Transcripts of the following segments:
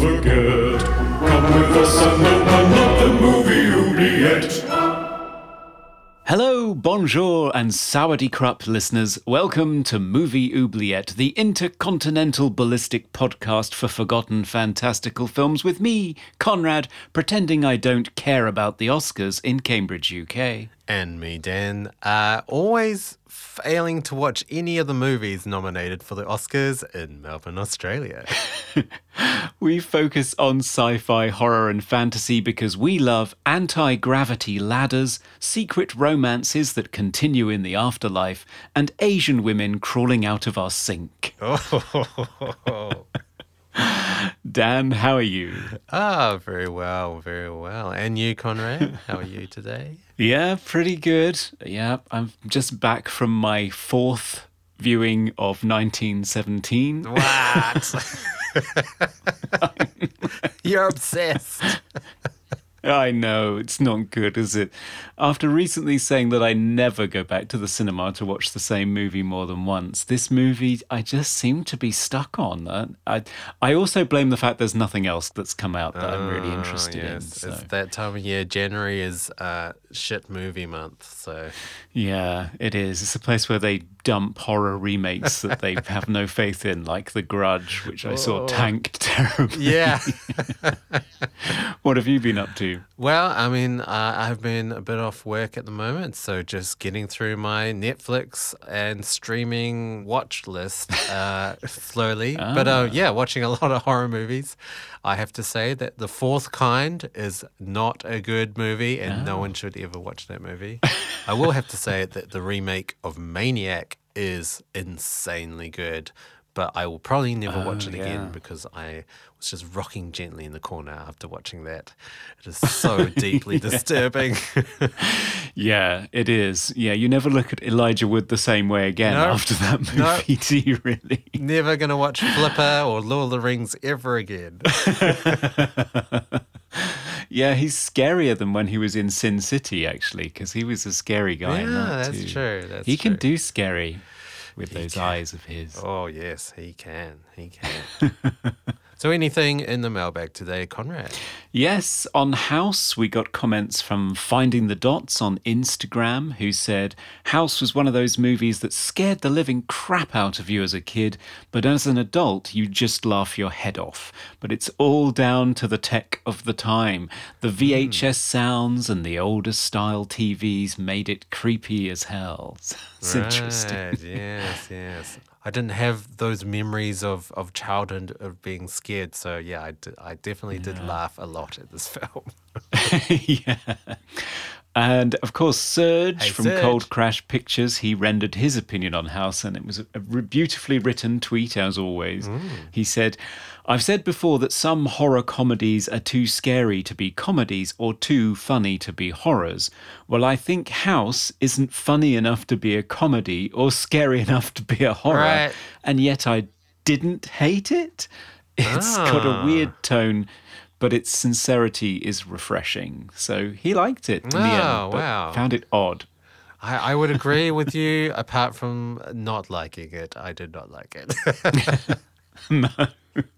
forget. Come with us and open up the movie oubliette. Hello, bonjour, and sawadee krupp listeners. Welcome to Movie Oubliette, the intercontinental ballistic podcast for forgotten fantastical films with me, Conrad, pretending I don't care about the Oscars in Cambridge, UK. And me, Dan. Uh, always failing to watch any of the movies nominated for the Oscars in Melbourne, Australia. we focus on sci fi, horror, and fantasy because we love anti gravity ladders, secret romances that continue in the afterlife, and Asian women crawling out of our sink. Oh. Dan, how are you? Ah, very well, very well. And you, Conrad, how are you today? Yeah, pretty good. Yeah, I'm just back from my fourth viewing of 1917. What? You're obsessed. I know, it's not good, is it? After recently saying that I never go back to the cinema to watch the same movie more than once, this movie I just seem to be stuck on. I, I also blame the fact there's nothing else that's come out that I'm really interested yes. in. So. It's that time of year. January is uh, shit movie month, so. Yeah, it is. It's a place where they dump horror remakes that they have no faith in, like The Grudge, which I saw tanked terribly. Yeah. what have you been up to? Well, I mean, uh, I've been a bit off work at the moment, so just getting through my Netflix and streaming watch list uh, slowly. Ah. But uh, yeah, watching a lot of horror movies. I have to say that The Fourth Kind is not a good movie, and no one should ever watch that movie. I will have to say that the remake of Maniac is insanely good but I will probably never oh, watch it again yeah. because I was just rocking gently in the corner after watching that. It is so deeply disturbing. yeah, it is. Yeah, you never look at Elijah Wood the same way again nope. after that movie, nope. do you really? Never going to watch Flipper or Lord of the Rings ever again. Yeah, he's scarier than when he was in Sin City, actually, because he was a scary guy. Yeah, that that's too. true. That's he true. can do scary with he those can. eyes of his. Oh, yes, he can. He can. So, anything in the mailbag today, Conrad? Yes, on House, we got comments from Finding the Dots on Instagram, who said House was one of those movies that scared the living crap out of you as a kid, but as an adult, you just laugh your head off. But it's all down to the tech of the time. The VHS mm. sounds and the older style TVs made it creepy as hell. it's right, interesting. Yes, yes. I didn't have those memories of, of childhood of being scared. So yeah, I, d- I definitely did laugh a lot at this film. yeah. And of course, Serge hey, from Serge. Cold Crash Pictures, he rendered his opinion on House, and it was a, a beautifully written tweet, as always. Mm. He said, I've said before that some horror comedies are too scary to be comedies or too funny to be horrors. Well, I think House isn't funny enough to be a comedy or scary enough to be a horror, right. and yet I didn't hate it. It's ah. got a ah. weird tone but its sincerity is refreshing. So he liked it in oh, the end, but wow. found it odd. I, I would agree with you, apart from not liking it. I did not like it. no.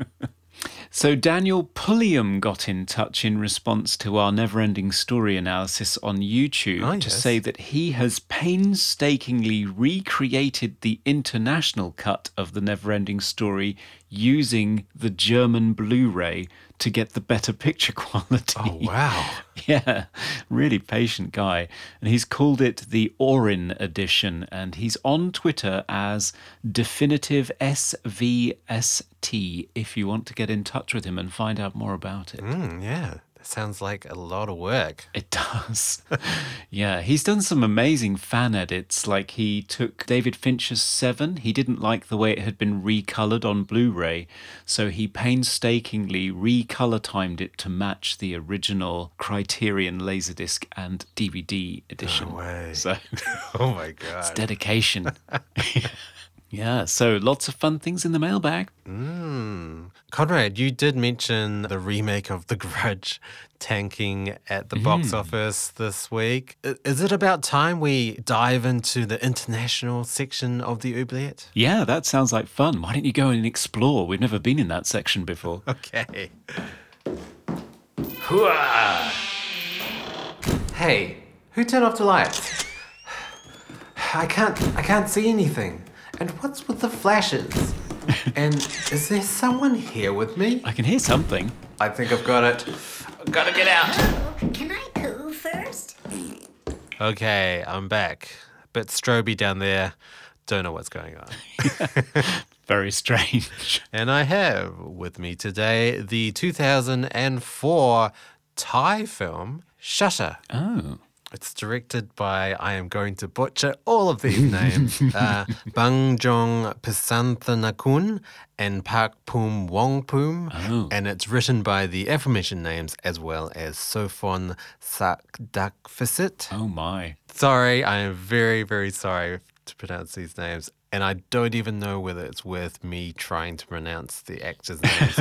So Daniel Pulliam got in touch in response to our never-ending story analysis on YouTube oh, to say that he has painstakingly recreated the international cut of the never-ending story using the German Blu-ray to get the better picture quality. Oh, wow. yeah, really patient guy. And he's called it the Auryn edition. And he's on Twitter as Definitive SVST if you want to get in touch with him and find out more about it. Mm, yeah. Sounds like a lot of work. It does. yeah, he's done some amazing fan edits. Like he took David Fincher's Seven. He didn't like the way it had been recolored on Blu ray. So he painstakingly recolor timed it to match the original Criterion Laserdisc and DVD edition. No way. So Oh my god, it's dedication. Yeah, so lots of fun things in the mailbag. Mm. Conrad, you did mention the remake of The Grudge tanking at the box office this week. Is it about time we dive into the international section of the oubliette? Yeah, that sounds like fun. Why don't you go and explore? We've never been in that section before. Okay. Hooah! Hey, who turned off the lights? I can't I can't see anything. And what's with the flashes? and is there someone here with me? I can hear something. I think I've got it. I've got to get out. Can I poo first? Okay, I'm back. Bit stroby down there. Don't know what's going on. Very strange. And I have with me today the 2004 Thai film Shutter. Oh. It's directed by, I am going to butcher all of these names, uh, Banjong Pisanthanakun and Park Pum Wongpum. Oh. And it's written by the aforementioned names as well as Sophon Sakdakfisit. Oh my. Sorry, I am very, very sorry to pronounce these names. And I don't even know whether it's worth me trying to pronounce the actors' names,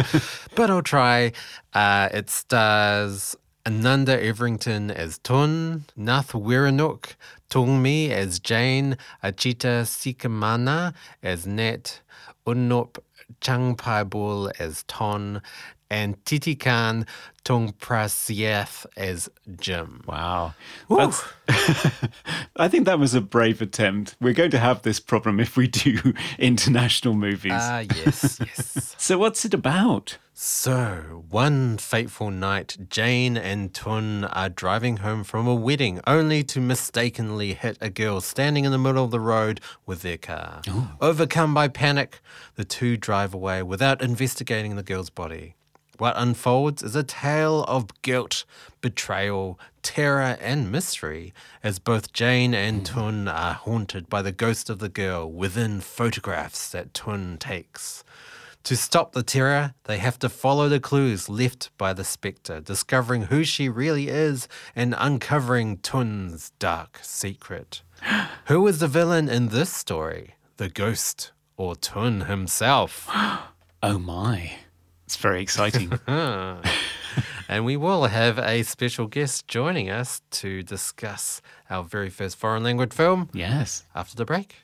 but I'll try. Uh, it stars Ananda Everington as Tun, Nath Wiranuk, Tungmi as Jane, Achita Sikamana as Net, Unup Changpaibul as Ton, and Titikan Tongprasyeth as Jim. Wow. I think that was a brave attempt. We're going to have this problem if we do international movies. Ah, yes, yes. so, what's it about? So, one fateful night, Jane and Tun are driving home from a wedding only to mistakenly hit a girl standing in the middle of the road with their car. Overcome by panic, the two drive away without investigating the girl's body. What unfolds is a tale of guilt, betrayal, terror, and mystery as both Jane and mm. Tun are haunted by the ghost of the girl within photographs that Tun takes. To stop the terror, they have to follow the clues left by the spectre, discovering who she really is and uncovering Tun's dark secret. who is the villain in this story? The ghost or Tun himself? Oh my. It's very exciting. and we will have a special guest joining us to discuss our very first foreign language film yes. after the break.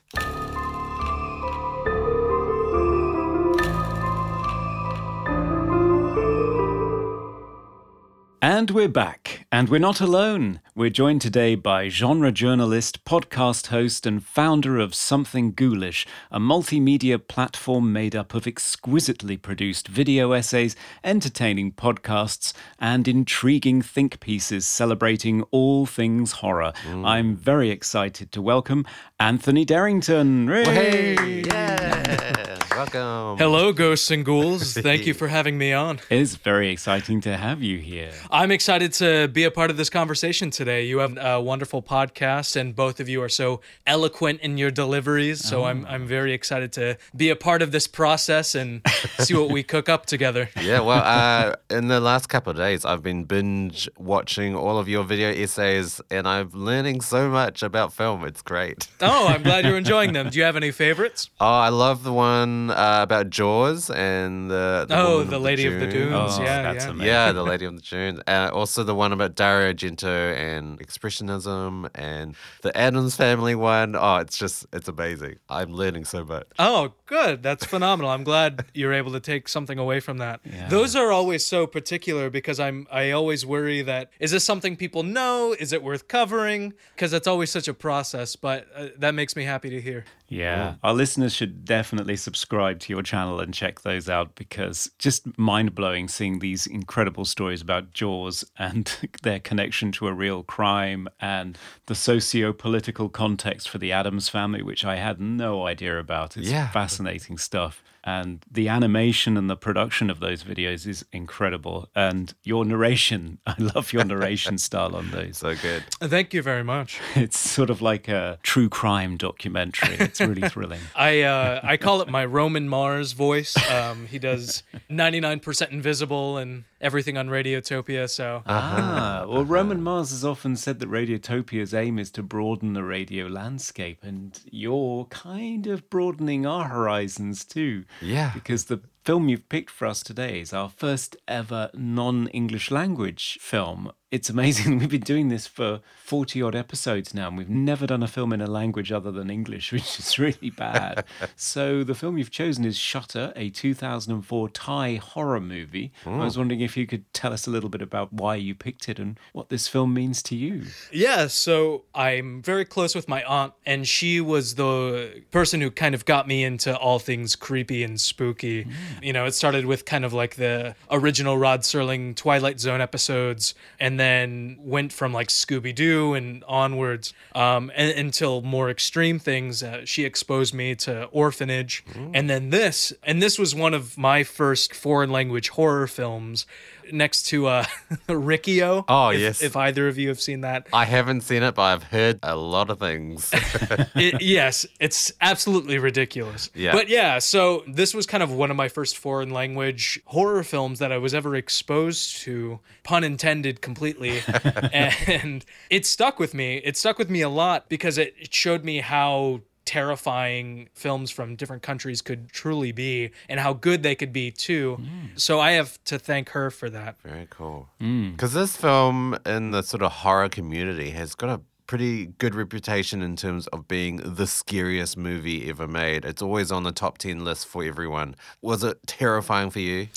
And we're back. And we're not alone. We're joined today by genre journalist, podcast host, and founder of Something Ghoulish, a multimedia platform made up of exquisitely produced video essays, entertaining podcasts, and intriguing think pieces celebrating all things horror. I'm very excited to welcome Anthony Darrington. Hooray! yeah! Welcome. Hello, ghosts and ghouls. Thank you for having me on. It's very exciting to have you here. I'm excited to be a part of this conversation today. You have a wonderful podcast, and both of you are so eloquent in your deliveries. So I'm I'm very excited to be a part of this process and see what we cook up together. Yeah, well, uh, in the last couple of days, I've been binge watching all of your video essays, and I'm learning so much about film. It's great. Oh, I'm glad you're enjoying them. Do you have any favorites? Oh, I love the one uh, about Jaws and the, the Oh, the Lady of the Dunes. Dunes. Oh, yeah, yeah. amazing. Yeah, the Lady of the Dunes. Uh, also, the one about Dario Argento and Expressionism and the Addams Family one. Oh, it's just, it's amazing. I'm learning so much. Oh, good. That's phenomenal. I'm glad you're able to take something away from that. Those are always so particular because I'm I always worry that is this something people know? Is it worth covering? Because it's always such a process, but uh, that makes me happy to hear. Yeah. Our listeners should definitely subscribe to your channel and check those out because just mind blowing seeing these incredible stories about Jaws and their connection to a real crime and the socio political context for the Addams family, which I had no idea about. It's Yeah. fascinating stuff. And the animation and the production of those videos is incredible. And your narration, I love your narration style on those. So good. Thank you very much. It's sort of like a true crime documentary. It's really thrilling. I uh, I call it my Roman Mars voice. Um, he does 99% invisible and everything on Radiotopia. So Ah, well, Roman Mars has often said that Radiotopia's aim is to broaden the radio landscape, and you're kind of broadening our horizons too. Yeah. Because the film you've picked for us today is our first ever non English language film. It's amazing. We've been doing this for 40 odd episodes now, and we've never done a film in a language other than English, which is really bad. so, the film you've chosen is Shutter, a 2004 Thai horror movie. I was hmm. wondering if you could tell us a little bit about why you picked it and what this film means to you. Yeah, so I'm very close with my aunt, and she was the person who kind of got me into all things creepy and spooky. Hmm. You know, it started with kind of like the original Rod Serling Twilight Zone episodes, and then went from like Scooby Doo and onwards um, and, until more extreme things. Uh, she exposed me to Orphanage, and then this, and this was one of my first foreign language horror films. Next to uh, Riccio. Oh, if- yes. If either of you have seen that, I haven't seen it, but I've heard a lot of things. it, yes, it's absolutely ridiculous. Yeah. But yeah, so this was kind of one of my first foreign language horror films that I was ever exposed to, pun intended completely. and it stuck with me. It stuck with me a lot because it, it showed me how terrifying films from different countries could truly be and how good they could be too. Mm. So I have to thank her for that. Very cool. Mm. Because this film in the sort of horror community has got a pretty good reputation in terms of being the scariest movie ever made. It's always on the top 10 list for everyone. Was it terrifying for you?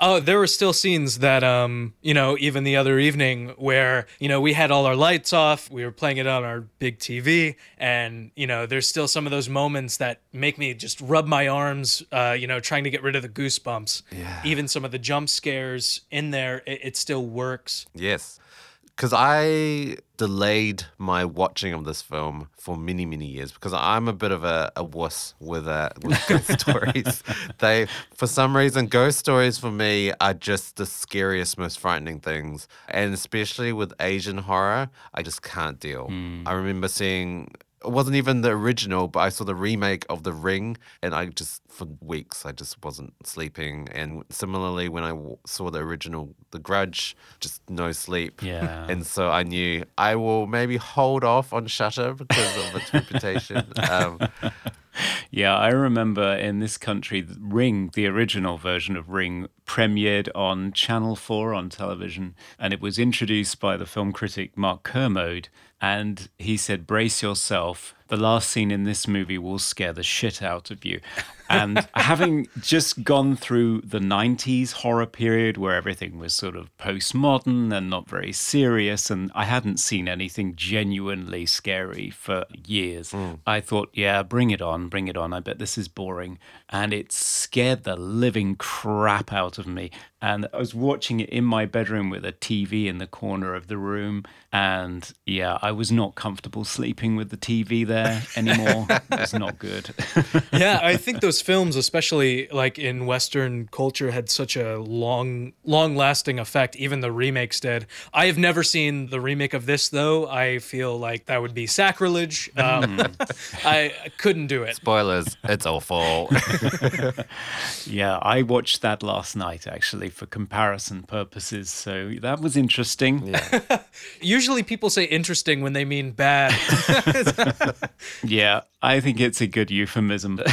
Oh, there were still scenes that, um, you know, even the other evening where, you know, we had all our lights off, we were playing it on our big TV, and, you know, there's still some of those moments that make me just rub my arms, uh, you know, trying to get rid of the goosebumps. Yeah. Even some of the jump scares in there, it, it still works. Yes. Because I delayed my watching of this film for many, many years because I'm a bit of a, a wuss with, uh, with ghost stories. They, for some reason, ghost stories for me are just the scariest, most frightening things. And especially with Asian horror, I just can't deal. I remember seeing it wasn't even the original, but I saw the remake of The Ring, and I just for weeks I just wasn't sleeping. And similarly, when I w- saw the original The Grudge, just no sleep. Yeah. And so I knew I will maybe hold off on Shutter because of its reputation. Um, Yeah, I remember in this country, Ring, the original version of Ring, premiered on Channel 4 on television, and it was introduced by the film critic Mark Kermode. And he said, Brace yourself. The last scene in this movie will scare the shit out of you. And having just gone through the 90s horror period where everything was sort of postmodern and not very serious, and I hadn't seen anything genuinely scary for years, hmm. I thought, yeah, bring it on, bring it on. I bet this is boring. And it scared the living crap out of me. And I was watching it in my bedroom with a TV in the corner of the room. And yeah, I was not comfortable sleeping with the TV there anymore. it was not good. yeah, I think those films, especially like in Western culture, had such a long, long-lasting effect. Even the remakes did. I have never seen the remake of this, though. I feel like that would be sacrilege. Um, I couldn't do it. spoilers, it's awful. Yeah, I watched that last night actually for comparison purposes. So that was interesting. Usually, people say interesting when they mean bad. Yeah, I think it's a good euphemism.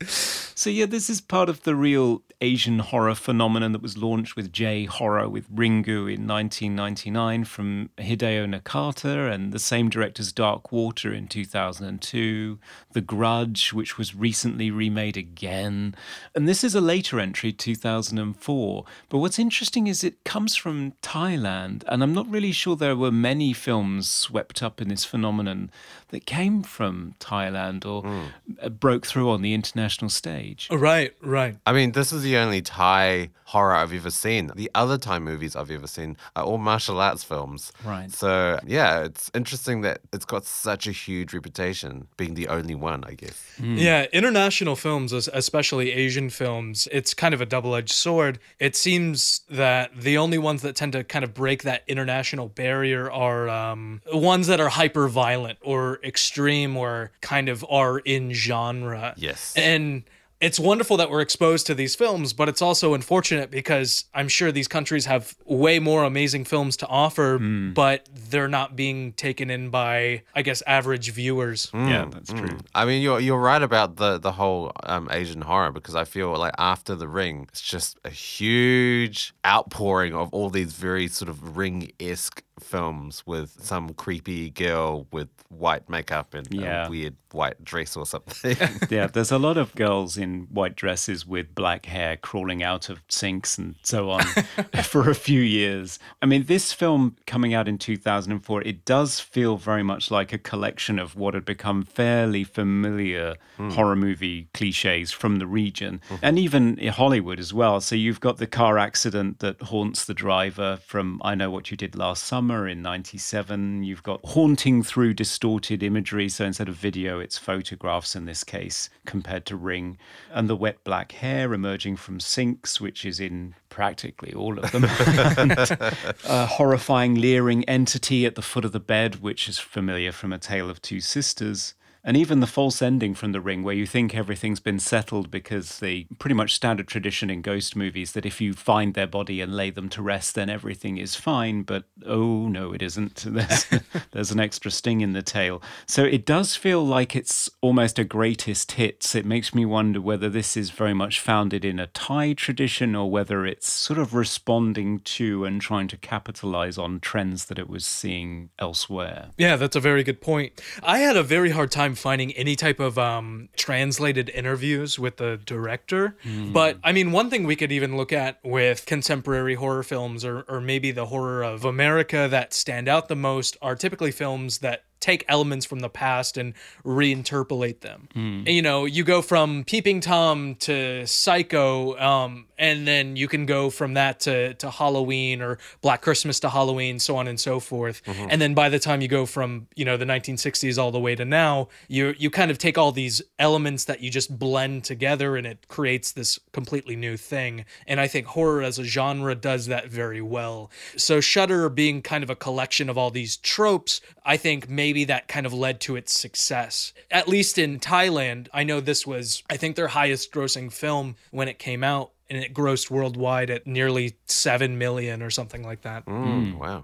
so, yeah, this is part of the real Asian horror phenomenon that was launched with J Horror with Ringu in 1999 from Hideo Nakata and the same director's Dark Water in 2002, The Grudge, which was recently remade again. And this is a later entry, 2004. But what's interesting is it comes from Thailand, and I'm not really sure there were many films swept up in this phenomenon that came from Thailand or uh, broke through on the international stage. Right, right. I mean, this is the only Thai horror I've ever seen. The other Thai movies I've ever seen are all martial arts films. Right. So, yeah, it's interesting that it's got such a huge reputation, being the only one, I guess. Yeah, international films, especially Asian films, it's kind of a double edged sword. It seems that the only ones that tend to kind of break that international barrier are um, ones that are hyper violent or extreme or kind of are in genre. Yes. And it's wonderful that we're exposed to these films, but it's also unfortunate because I'm sure these countries have way more amazing films to offer, hmm. but they're not being taken in by, I guess, average viewers. Hmm. Yeah, that's true. Hmm. I mean, you're you're right about the the whole um, Asian horror because I feel like after The Ring, it's just a huge outpouring of all these very sort of Ring esque films with some creepy girl with white makeup and Yeah. a weird white dress or something. Yeah, there's a lot of girls in white dresses with black hair crawling out of sinks and so on for a few years. I mean, this film coming out in 2004, it does feel very much like a collection of what had become fairly familiar hmm. horror movie cliches from the region mm-hmm. and even Hollywood as well. So you've got the car accident that haunts the driver from I Know What You Did Last Summer in 97. You've got haunting through distorted imagery. So instead of video, it's photographs in this case compared to Ring. And the wet black hair emerging from sinks, which is in practically all of them. a uh, horrifying leering entity at the foot of the bed, which is familiar from A Tale of Two Sisters. And even the false ending from The Ring, where you think everything's been settled because the pretty much standard tradition in ghost movies that if you find their body and lay them to rest, then everything is fine. But oh no, it isn't. There's, there's an extra sting in the tail. So it does feel like it's almost a greatest hits. It makes me wonder whether this is very much founded in a Thai tradition or whether it's sort of responding to and trying to capitalize on trends that it was seeing elsewhere. Yeah, that's a very good point. I had a very hard time finding any type of um, translated interviews with the director. But I mean, one thing we could even look at with contemporary horror films or, or maybe the horror of America that stand out the most are typically films that take elements from the past and reinterpolate them. And, you know, you go from Peeping Tom to Psycho, um, and then you can go from that to, to Halloween or Black Christmas to Halloween, so on and so forth. And then by the time you go from, you know, the 1960s all the way to now, you you kind of take all these elements that you just blend together and it creates this completely new thing. And I think horror as a genre does that very well. So Shutter being kind of a collection of all these tropes, I think maybe that kind of led to its success. At least in Thailand, I know this was I think their highest grossing film when it came out and it grossed worldwide at nearly 7 million or something like that. Mm, wow.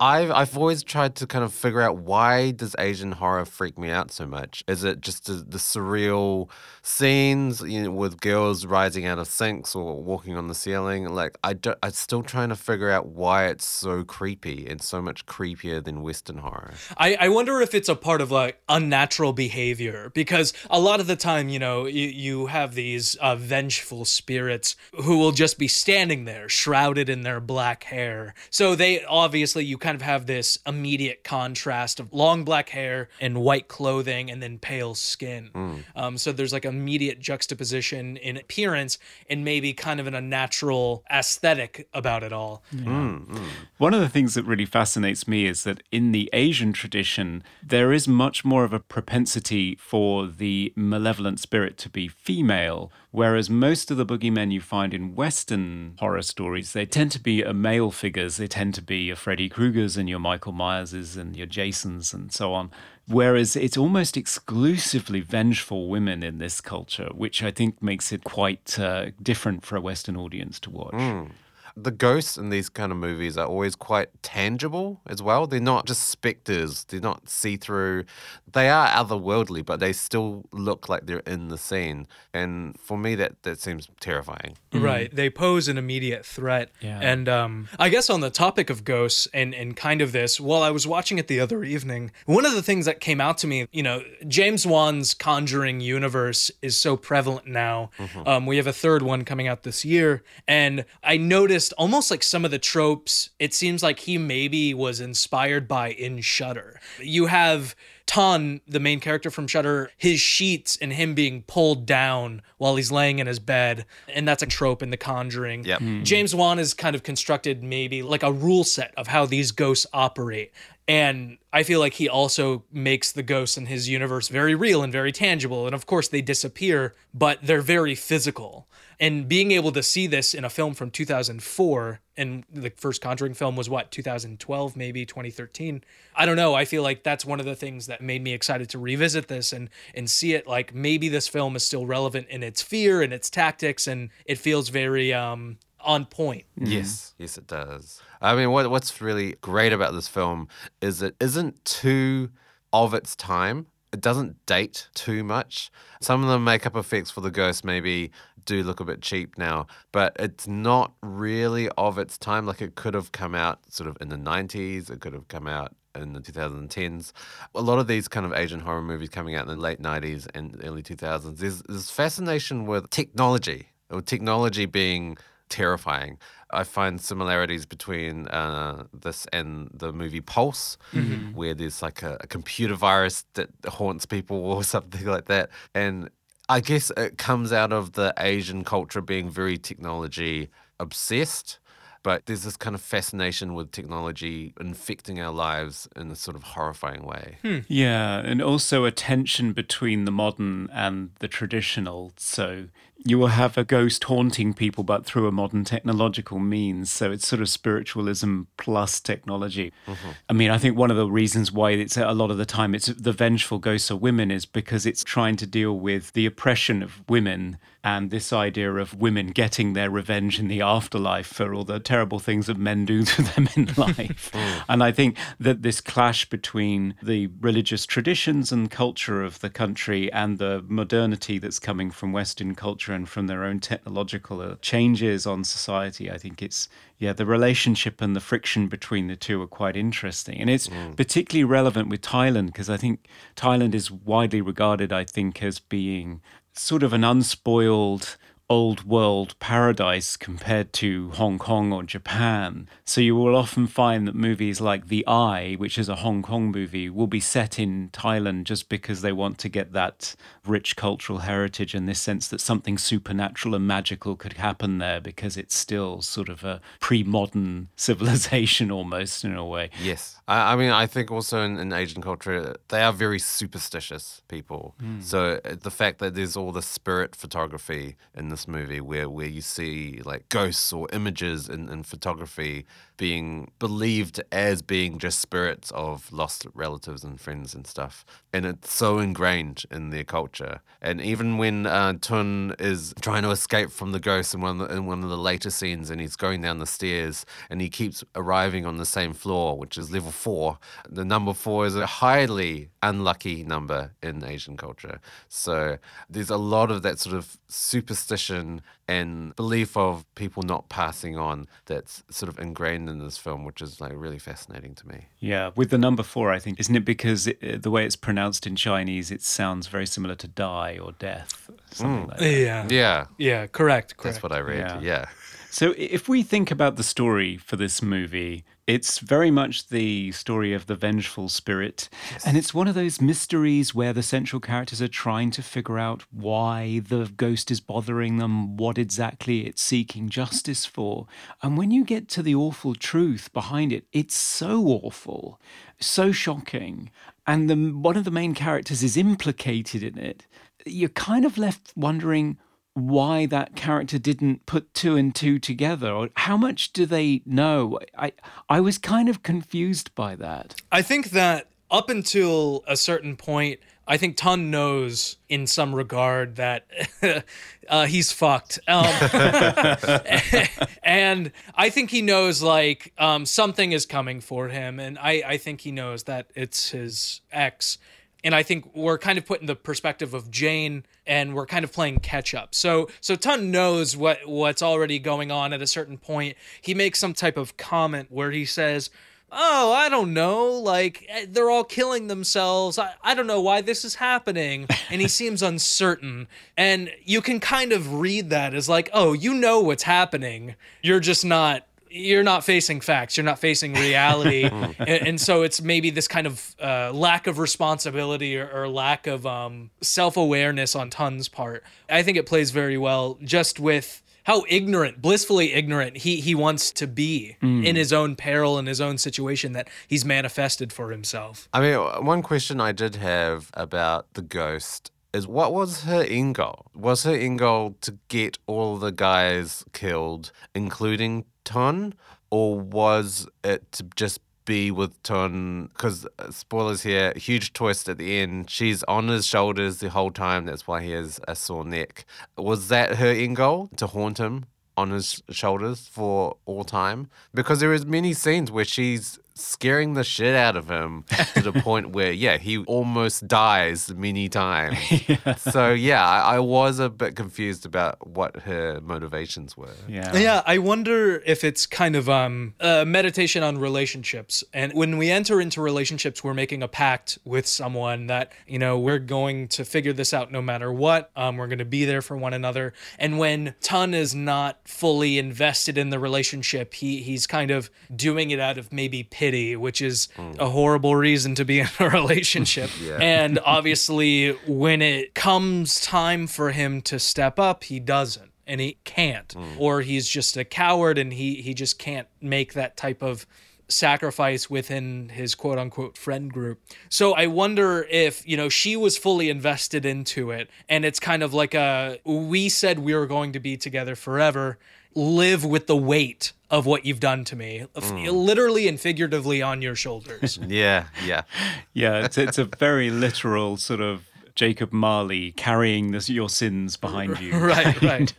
I've I've always tried to kind of figure out why does Asian horror freak me out so much? Is it just the, the surreal scenes you know, with girls rising out of sinks or walking on the ceiling? Like I don't, I'm still trying to figure out why it's so creepy and so much creepier than Western horror. I, I wonder if it's a part of like unnatural behavior because a lot of the time, you know, you, you have these uh, vengeful spirits who will just be standing there shrouded in their black hair. So they obviously, you kind of have this immediate contrast of long black hair and white clothing and then pale skin. Mm. Um, so there's like immediate juxtaposition in appearance and maybe kind of an unnatural aesthetic about it all. Mm, mm. One of the things that really fascinates me is that in the Asian tradition, there is much more of a propensity for the malevolent spirit to be female, whereas most of the boogeymen you find in Western horror stories, they tend to be uh, male figures. They tend to be your Freddy Kruegers and your Michael Myerses and your Jasons and so on. Whereas it's almost exclusively vengeful women in this culture, which I think makes it quite uh, different for a Western audience to watch. The ghosts in these kind of movies are always quite tangible as well. They're not just specters, they're not see through. They are otherworldly, but they still look like they're in the scene. And for me, that, that seems terrifying. Right. They pose an immediate threat. Yeah. And um, I guess on the topic of ghosts and, and kind of this, while I was watching it the other evening, one of the things that came out to me, you know, James Wan's Conjuring universe is so prevalent now. Um, we have a third one coming out this year. And I noticed noticed almost like some of the tropes, it seems like he maybe was inspired by in Shutter. You have Ton, the main character from Shutter, his sheets and him being pulled down while he's laying in his bed. And that's a trope in The Conjuring. Yep. Mm. James Wan has kind of constructed maybe like a rule set of how these ghosts operate. And I feel like he also makes the ghosts in his universe very real and very tangible. And of course, they disappear, but they're very physical. And being able to see this in a film from 2004, and the first Conjuring film was what, 2012, maybe 2013? I don't know. I feel like that's one of the things that made me excited to revisit this and, and see it like maybe this film is still relevant in its fear and its tactics, and it feels very um, on point. Yes, yes, it does. I mean, what what's really great about this film is it isn't too of its time. It doesn't date too much. Some of the makeup effects for the ghost maybe do look a bit cheap now, but it's not really of its time. Like it could have come out sort of in the 90s, it could have come out in the 2010s. A lot of these kind of Asian horror movies coming out in the late 90s and early 2000s, there's this fascination with technology, or technology being terrifying. I find similarities between uh, this and the movie Pulse, mm-hmm. where there's like a, a, computer virus that haunts people or something like that. And I guess it comes out of the Asian culture being very technology obsessed. But there's this kind of fascination with technology infecting our lives in a sort of horrifying way. Hmm. Yeah, and also a tension between the modern and the traditional. So you will have a ghost haunting people, but through a modern technological means. So it's sort of spiritualism plus technology. Mm-hmm. I mean, I think one of the reasons why it's a lot of the time it's the vengeful ghosts of women is because it's trying to deal with the oppression of women and this idea of women getting their revenge in the afterlife for all the terrible things that men do to them in life. mm. And I think that this clash between the religious traditions and culture of the country and the modernity that's coming from Western culture and from their own technological uh, changes on society, I think it's, yeah, the relationship and the friction between the two are quite interesting. And it's mm. particularly relevant with Thailand because I think Thailand is widely regarded, I think, as being sort of an unspoiled old world paradise compared to Hong Kong or Japan. So you will often find that movies like The Eye, which is a Hong Kong movie, will be set in Thailand just because they want to get that rich cultural heritage and this sense that something supernatural and magical could happen there because it's still sort of a pre modern civilization almost in a way. Yes. I, I mean, I think also in, in, Asian culture, they are very superstitious people. Mm. So uh, the fact that there's all the spirit photography in this movie where, where you see like ghosts or images in, in photography being believed as being just spirits of lost relatives and friends and stuff. And it's so ingrained in their culture. And even when uh, Tun is trying to escape from the ghost in one, the, in one of the later scenes and he's going down the stairs and he keeps arriving on the same floor, which is level four, the number four is a highly unlucky number in Asian culture. So there's a lot of that sort of superstition and belief of people not passing on that's sort of ingrained in this film, which is like really fascinating to me. Yeah, with the number four, I think, isn't it because it, the way it's pronounced in Chinese, it sounds very similar to die or death, something mm. like that. Yeah, yeah, yeah, correct, correct. That's what I read. yeah. yeah. So if we think about the story for this movie, it's very much the story of the vengeful spirit. Yes. And it's one of those mysteries where the central characters are trying to figure out why the ghost is bothering them, what exactly it's seeking justice for. And when you get to the awful truth behind it, it's so awful, so shocking. And the, one of the main characters is implicated in it. You're kind of left wondering why that character didn't put two and two together or how much do they know i i was kind of confused by that i think that up until a certain point I think Ton knows in some regard that uh, he's fucked. Um, and I think he knows like um, something is coming for him. And I, I think he knows that it's his ex and I think we're kind of put in the perspective of Jane and we're kind of playing catch up. So so Tun knows what what's already going on at a certain point. He makes some type of comment where he says, oh, I don't know, like eh, they're all killing themselves. I, I don't know why this is happening. And he seems uncertain. And you can kind of read that as like, oh, you know what's happening. You're just not you're not facing facts you're not facing reality and, and, so it's maybe this kind of uh, lack of responsibility or, or lack of um, self-awareness on Tun's part i think it plays very well just with how ignorant, blissfully ignorant he he wants to be mm. in his own peril in his own situation that he's manifested for himself. I mean, one question I did have about the ghost is what was her end goal? Was her end goal to get all the guys killed, including Tun, or was it to just be with Ton? because uh, spoilers here, huge twist at the end. She's on his shoulders the whole time. That's why he has a sore neck. Was that her end goal to haunt him on his shoulders for all time? Because there is many scenes where she's scaring the shit out of him to the point where, yeah, he almost dies many times. yeah. So, yeah, I, I, was a bit confused about what her motivations were. Yeah. Yeah, I wonder if it's kind of um, a meditation on relationships. And when we enter into relationships, we're making a pact with someone that, you know, we're going to figure this out no matter what. Um, we're going to be there for one another. And when Tun is not fully invested in the relationship, he he's kind of doing it out of maybe pity pity, which is mm. a horrible reason to be in a relationship. yeah. And obviously, when it comes time for him to step up, he doesn't and he can't mm. or he's just a coward and he he just can't make that type of sacrifice within his quote unquote friend group. So I wonder if, you know, she was fully invested into it and it's kind of like a we said we were going to be together forever live with the weight of what you've done to me, mm. literally and figuratively on your shoulders. yeah, yeah, yeah. It's it's a very literal sort of Jacob Marley carrying this, your sins behind you. right, right.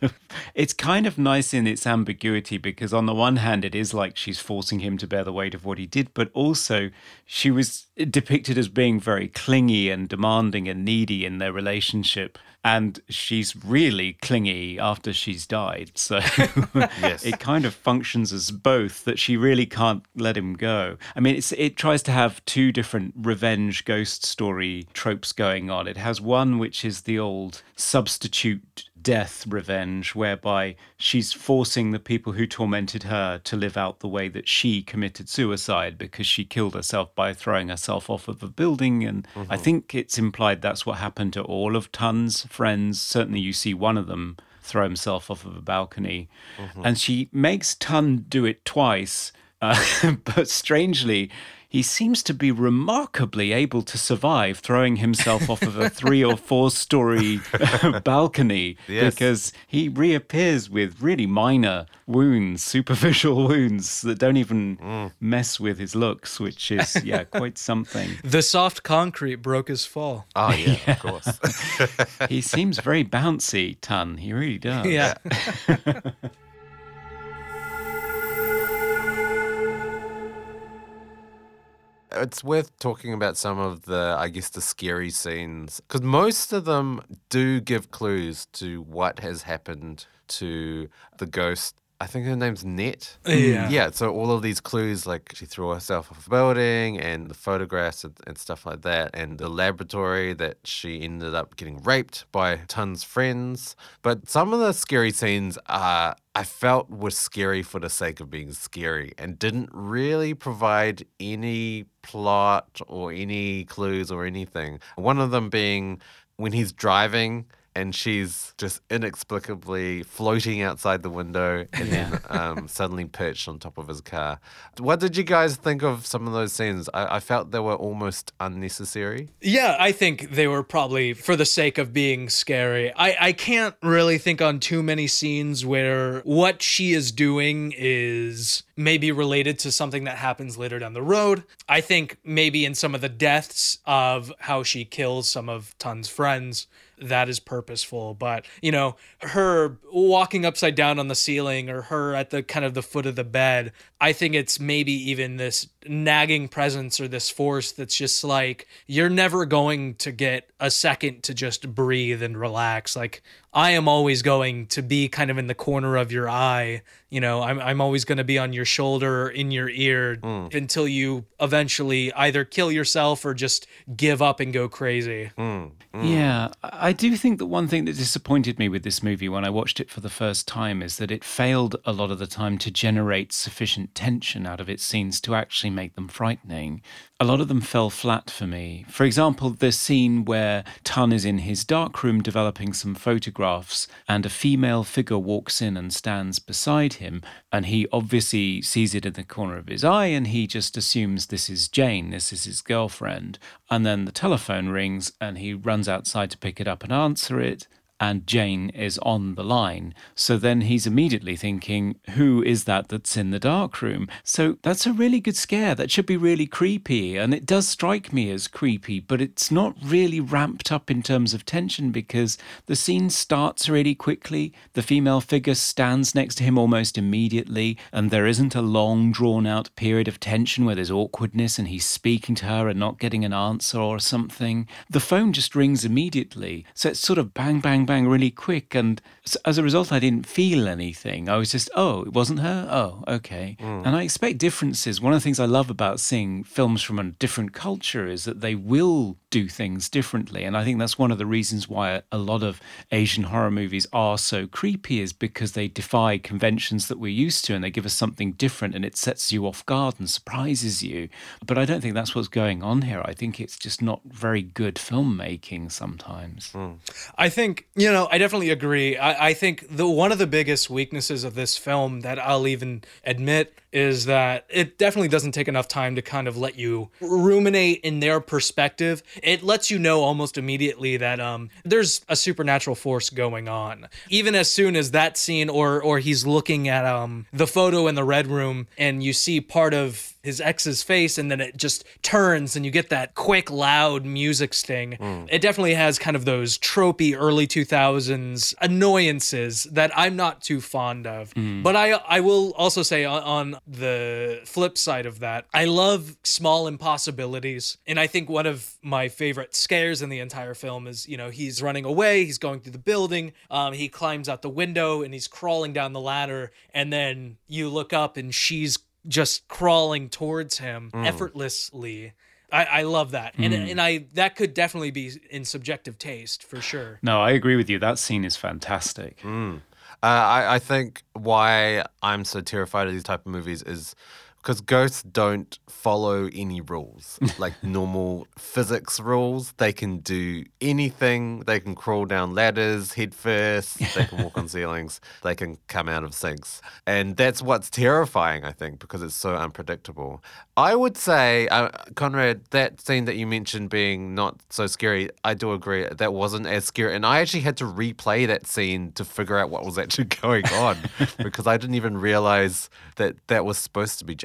It's kind of nice in its ambiguity because, on the one hand, it is like she's forcing him to bear the weight of what he did, but also she was depicted as being very clingy and demanding and needy in their relationship and she's really clingy after she's died. So yes. it kind of functions as both that she really can't let him go. I mean, it tries to have two different revenge ghost story tropes going on. It has one which is the old substitute death revenge, whereby she's forcing the people who tormented her to live out the way that she committed suicide because she killed herself by throwing herself off of a building. And mm-hmm. I think it's implied that's what happened to all of Tun's friends. Certainly, you see one of them throw himself off of a balcony. Mm-hmm. And she makes Tun do it twice. Uh, but strangely, he seems to be remarkably able to survive throwing himself off of a three or four story balcony yes. because he reappears with really minor wounds, superficial wounds that don't even mm. mess with his looks, which is, yeah, quite something. The soft concrete broke his fall. Oh, yeah, yeah. of course. he seems very bouncy, Tun. He really does. Yeah. It's worth talking about some of the, I guess, the scary scenes because most of them do give clues to what has happened to the ghost I think her name's Net. Yeah. Yeah. So all of these clues, like she threw herself off a building and the photographs and, and, stuff like that, and the laboratory that she ended up getting raped by Tun's friends. But some of the scary scenes are, I felt were scary for the sake of being scary and didn't really provide any plot or any clues or anything. One of them being when he's driving and she's just inexplicably floating outside the window and then um, suddenly perched on top of his car. What did you guys think of some of those scenes? I, I, felt they were almost unnecessary. Yeah, I think they were probably for the sake of being scary. I, I can't really think on too many scenes where what she is doing is maybe related to something that happens later down the road. I think maybe in some of the deaths of how she kills some of Tun's friends that is purposeful but you know her walking upside down on the ceiling or her at the kind of the foot of the bed i think it's maybe even this nagging presence or this force that's just like you're never going to get a second to just breathe and relax. Like I am always going to be kind of in the corner of your eye. You know, I'm, I'm always going to be on your shoulder, or in your ear hmm. until you eventually either kill yourself or just give up and go crazy. Hmm. Hmm. Yeah, I I do think that one thing that disappointed me with this movie when I watched it for the first time is that it failed a lot of the time to generate sufficient tension out of its scenes to actually make them frightening. A lot of them fell flat for me. For example, the scene where Tun is in his darkroom developing some photographs and a female figure walks in and stands beside him, and he obviously sees it in the corner of his eye and he just assumes this is Jane, this is his girlfriend. And then the telephone rings and he runs outside to pick it up and answer it. And Jane is on the line. So then he's immediately thinking, who is that that's in the dark room? So that's a really good scare. That should be really creepy. And it does strike me as creepy, but it's not really ramped up in terms of tension because the scene starts really quickly. The female figure stands next to him almost immediately, and there isn't a long, drawn out period of tension where there's awkwardness and he's speaking to her and not getting an answer or something. The phone just rings immediately. So it's sort of bang, bang, bang really quick. And s- as a result, I didn't feel anything. I was just, oh, it wasn't her? Oh, okay. Mm. And I expect differences. One of the things I love about seeing films from a different culture is that they will do things differently. And I think that's one of the reasons why a lot of Asian horror movies are so creepy, is because they defy conventions that we're used to and they give us something different and it sets you off guard and surprises you. But I don't think that's what's going on here. I think it's just not very good filmmaking sometimes. Mm. I think you know I definitely agree. I, I think the one of the biggest weaknesses of this film that I'll even admit is that it definitely doesn't take enough time to kind of let you ruminate in their perspective. It lets you know almost immediately that um there's a supernatural force going on. Even as soon as that scene or or he's looking at um the photo in the red room and you see part of his ex's face and then it just turns and you get that quick loud music sting it definitely has kind of those tropey early 2000s annoyances that i'm not too fond of but i i will also say on, on the flip side of that i love small impossibilities and i think one of my favorite scares in the entire film is you know he's running away he's going through the building um, he climbs out the window and he's crawling down the ladder and then you look up and she's just crawling towards him effortlessly. I, I love that, and and I that could definitely be in subjective taste for sure. No, I agree with you. That scene is fantastic. Uh, Uh, I, I think why I'm so terrified of these type of movies is because ghosts don't follow any rules, like normal physics rules. They can do anything. They can crawl down ladders head first. They can walk on ceilings. They can come out of sinks, and that's what's terrifying. I think because it's so unpredictable. I would say, uh, Conrad, that scene that you mentioned being not so scary, I do agree that wasn't as scary. And I actually had to replay that scene to figure out what was actually going on because I didn't even realize that that was supposed to be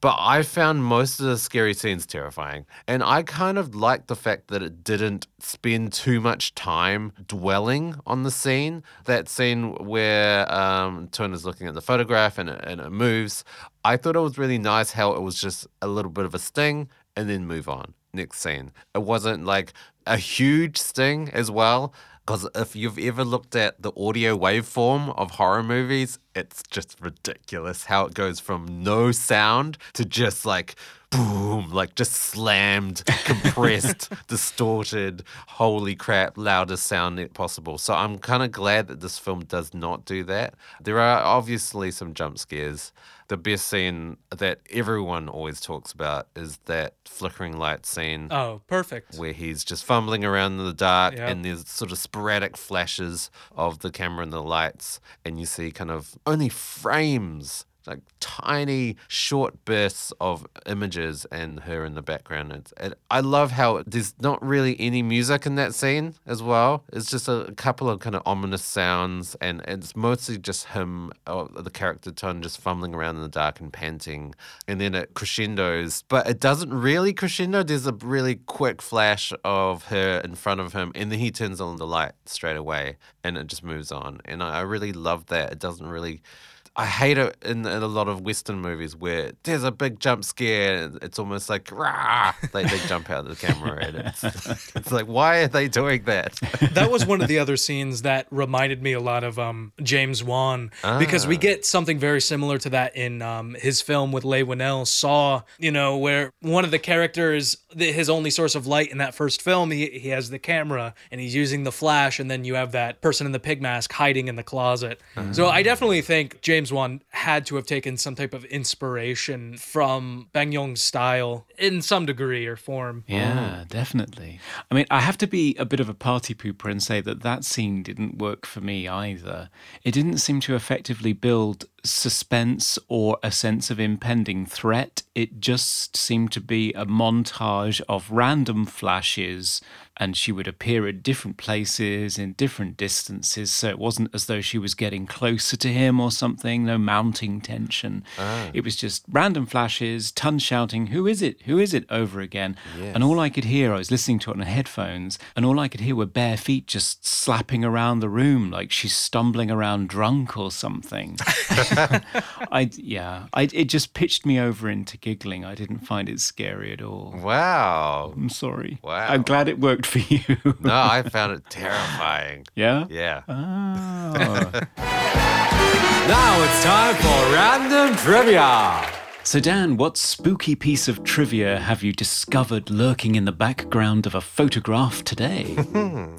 But I found most of the scary scenes terrifying. And I kind of liked the fact that it didn't spend too much time dwelling on the scene. That scene where um, Tun is looking at the photograph and it, and it moves. I thought it was really nice how it was just a little bit of a sting and then move on. Next scene. It wasn't like a huge sting as well. Because if you've ever looked at the audio waveform of horror movies, it's just ridiculous how it goes from no sound to just like boom, like just slammed, compressed, distorted, holy crap, loudest sound possible. So I'm kind of glad that this film does not do that. There are obviously some jump scares. The best scene that everyone always talks about is that flickering light scene Oh, perfect. where he's just fumbling around in the dark Yeah. and there's sort of sporadic flashes of the camera and the lights and you see kind of only frames like tiny short bursts of images and her in the background. It's, it, i love how there's not really any music in that scene as well. It's just a couple of kind of ominous sounds and it's mostly just him or the character Tun just fumbling around in the dark and panting and then it crescendos. But it doesn't really crescendo. There's a really quick flash of her in front of him and then he turns on the light straight away and it just moves on. And i, I really love that. It doesn't really I hate it in, in a lot of Western movies where there's a big jump scare. And it's almost like rah, they, they jump out of the camera, and it's, it's like, why are they doing that? that was one of the other scenes that reminded me a lot of um, James Wan because we get something very similar to that in um, his film with Leigh Whannell, Saw. You know, where one of the characters, the, his only source of light in that first film, he he has the camera and he's using the flash, and then you have that person in the pig mask hiding in the closet. So I definitely think James Wan had to have taken some type of inspiration from Bang Yong's style in some degree or form. Yeah, definitely. I mean, I have to be a bit of a party pooper and say that that scene didn't work for me either. It didn't seem to effectively build suspense or a sense of impending threat. It just seemed to be a montage of random flashes, and she would appear at different places in different distances. So it wasn't as though she was getting closer to him or something, no mounting tension. Ah. It was just random flashes, Tun shouting, Who is it? Who is it? over again. And all I could hear, I was listening to it on headphones, and all I could hear were bare feet just slapping around the room like she's stumbling around drunk or something. I yeah, I it just pitched me over into giggling. I didn't find it scary at all. Wow. I'm sorry. Wow. I'm glad it worked for you. No, I found it terrifying. yeah. Yeah. Oh. Now it's time for random trivia. so Dan, what spooky piece of trivia have you discovered lurking in the background of a photograph today?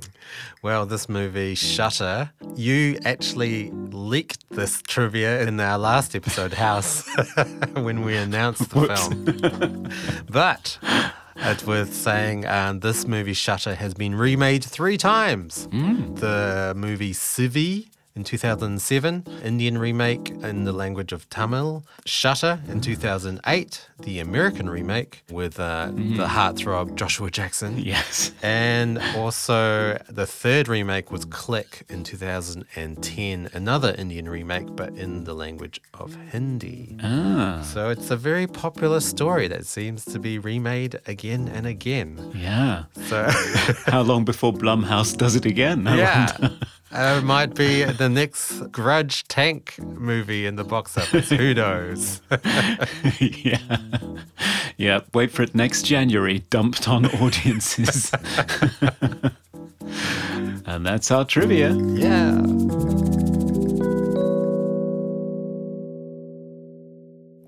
Well, this movie, Shutter, you actually leaked this trivia in our last episode, House, when we announced the film. but it's worth saying And this movie, Shutter, has been remade three times. Mm. The movie Sivi. In 2007, Indian remake in the language of Tamil. Shutter in 2008, the American remake with uh, the heartthrob Joshua Jackson. yes. And also, the third remake was Click in 2010, another Indian remake, but in the language of Hindi. Ah. So it's a very popular story that seems to be remade again and again. Yeah. So, How long before Blumhouse does it again? I yeah. Uh, it might be the next Grudge Tank movie in the box office. Who knows? yeah. Yeah. Wait for it next January, dumped on audiences. and that's our trivia. yeah.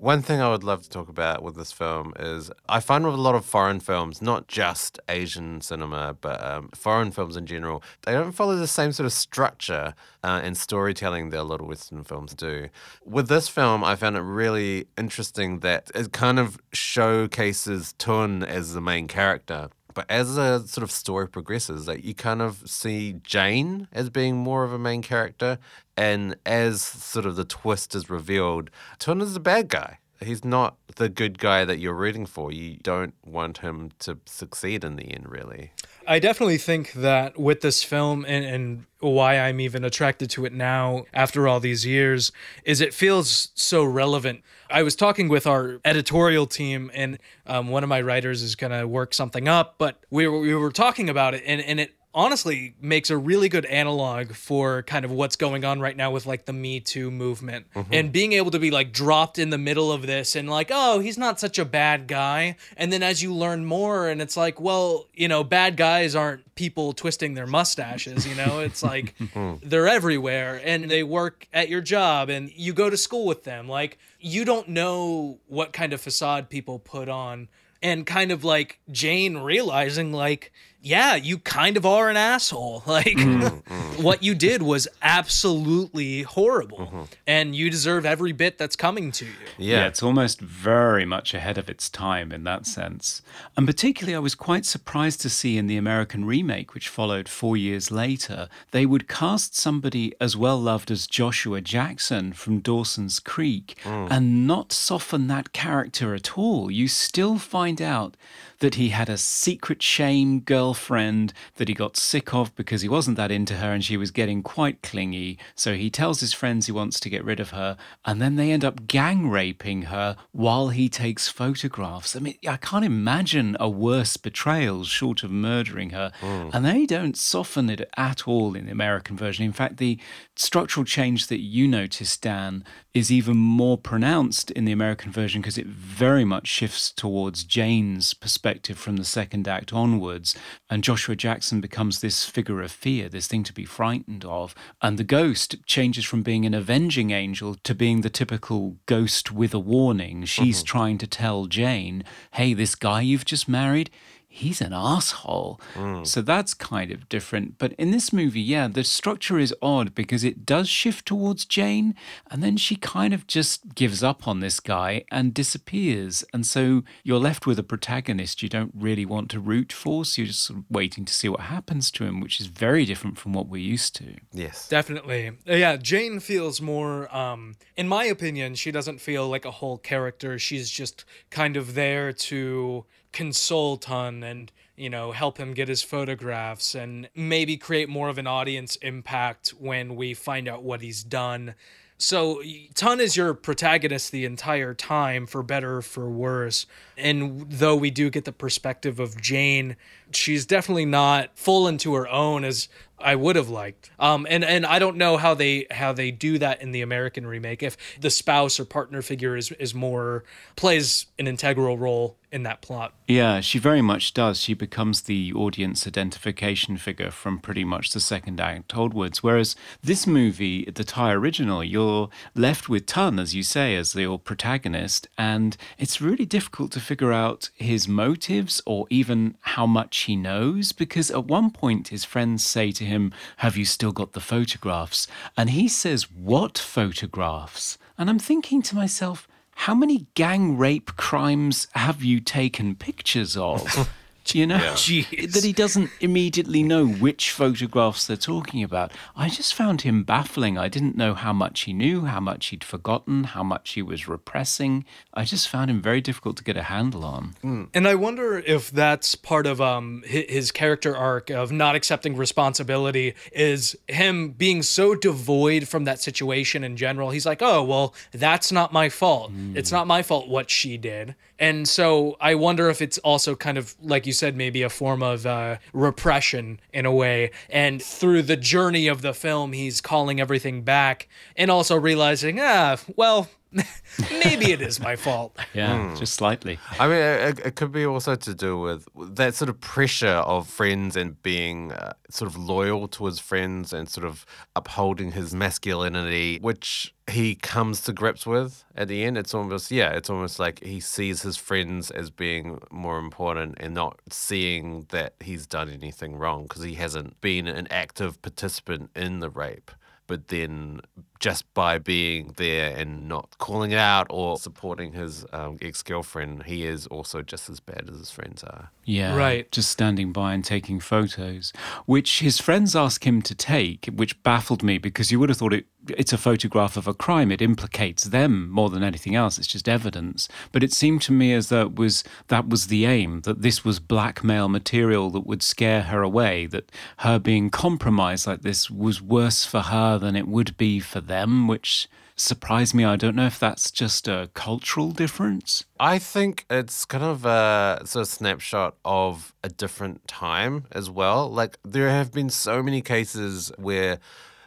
One thing I would love to talk about with this film is I find with a lot of foreign films, not just Asian cinema, but um, foreign films in general, they don't follow the same sort of structure uh, and storytelling that a lot of Western films do. With this film, I found it really interesting that it kind of showcases Tun as the main character. But as the sort of story progresses, like you kind of see Jane as being more of a main character, and as sort of the twist is revealed, Tun is bad guy. He's not the good guy that you're rooting for. You don't want him to succeed in the end, really. I definitely think that with this film and, and why I'm even attracted to it now after all these years is it feels so relevant. I was talking with our editorial team, and um, one of my writers is going to work something up, but we were, we were talking about it, and, and it honestly makes a really good analog for kind of what's going on right now with like the Me Too movement mm-hmm. and being able to be like dropped in the middle of this and like, oh, he's not such a bad guy. And then as you learn more, and it's like, well, you know, bad guys aren't people twisting their mustaches, you know, it's like hmm. they're everywhere and they work at your job and you go to school with them. Like, you don't know what kind of facade people put on and kind of like Jane realizing like yeah, you kind of are an asshole. Like mm-hmm. what you did was absolutely horrible mm-hmm. and you deserve every bit that's coming to you. Yeah. it's almost very much ahead of its time in that sense. And particularly, I was quite surprised to see in the American remake, which followed four years later, they would cast somebody as well loved as Joshua Jackson from Dawson's Creek mm. and not soften that character at all. You still find out that he had a secret shame girlfriend that he got sick of because he wasn't that into her and she was getting quite clingy. So he tells his friends he wants to get rid of her, and then they end up gang raping her while he takes photographs. I mean, I can't imagine a worse betrayal short of murdering her. Mm. And they don't soften it at all in the American version. In fact, the structural change that you noticed, Dan, is even more pronounced in the American version because it very much shifts towards Jane's perspective from the second act onwards. And Joshua Jackson becomes this figure of fear, this thing to be frightened of. And the ghost changes from being an avenging angel to being the typical ghost with a warning. She's mm-hmm. trying to tell Jane, hey, this guy you've just married, he's an asshole. So that's kind of different. But in this movie, yeah, the structure is odd because it does shift towards Jane and then she kind of just gives up on this guy and disappears. And so you're left with a protagonist you don't really want to root for. So you're just sort of waiting to see what happens to him, which is very different from what we're used to. Yes. Definitely. Uh, Yeah, Jane feels more um in my opinion, she doesn't feel like a whole character. She's just kind of there to console Tun and, you know, help him get his photographs and maybe create more of an audience impact when we find out what he's done. So Tun is your protagonist the entire time, for better or for worse. And though we do get the perspective of Jane, she's definitely not full into her own as I would have liked. Um, and and I don't know how they how they do that in the American remake. If the spouse or partner figure is is more plays an integral role in that plot. Yeah, she very much does. She becomes the audience identification figure from pretty much the second act onwards. Whereas this movie, the Thai original, you're left with Tun, as you say, as your protagonist, and it's really difficult to figure out his motives or even how much he knows, because at one point his friends say to him, Have you still got the photographs? And he says, What photographs? And I'm thinking to myself, how many gang rape crimes have you taken pictures of? Do you know Jeez. that he doesn't immediately know which photographs they're talking about? I just found him baffling. I didn't know how much he knew, how much he'd forgotten, how much he was repressing. I just found him very difficult to get a handle on. And I wonder if that's part of um his character arc of not accepting responsibility is him being so devoid from that situation in general. He's like, "Oh, well, that's not my fault. It's not my fault what she did." And so I wonder if it's also kind of like you said maybe a form of uh, repression in a way. And through the journey of the film, he's calling everything back and also realizing, "Ah, well, maybe it is my fault." Yeah, just slightly. I mean, it, it could be also to do with that sort of pressure of friends and being uh, sort of loyal to his friends and sort of upholding his masculinity, which he comes to grips with at the end. It's almost, yeah, it's almost like he sees his friends as being more important and not seeing that he's done anything wrong because he hasn't been an active participant in the rape. But then, just by being there and not calling it out or supporting his um, ex girlfriend, he is also just as bad as his friends are. Yeah. Right. Just standing by and taking photos, which his friends ask him to take, which baffled me because you would have thought it it's a photograph of a crime. It implicates them more than anything else. It's just evidence. But it seemed to me as though it was that was the aim, that this was blackmail material that would scare her away, that her being compromised like this was worse for her than it would be for them, which surprised me. I don't know if that's just a cultural difference. I think it's kind of a sort of snapshot of a different time as well. Like there have been so many cases where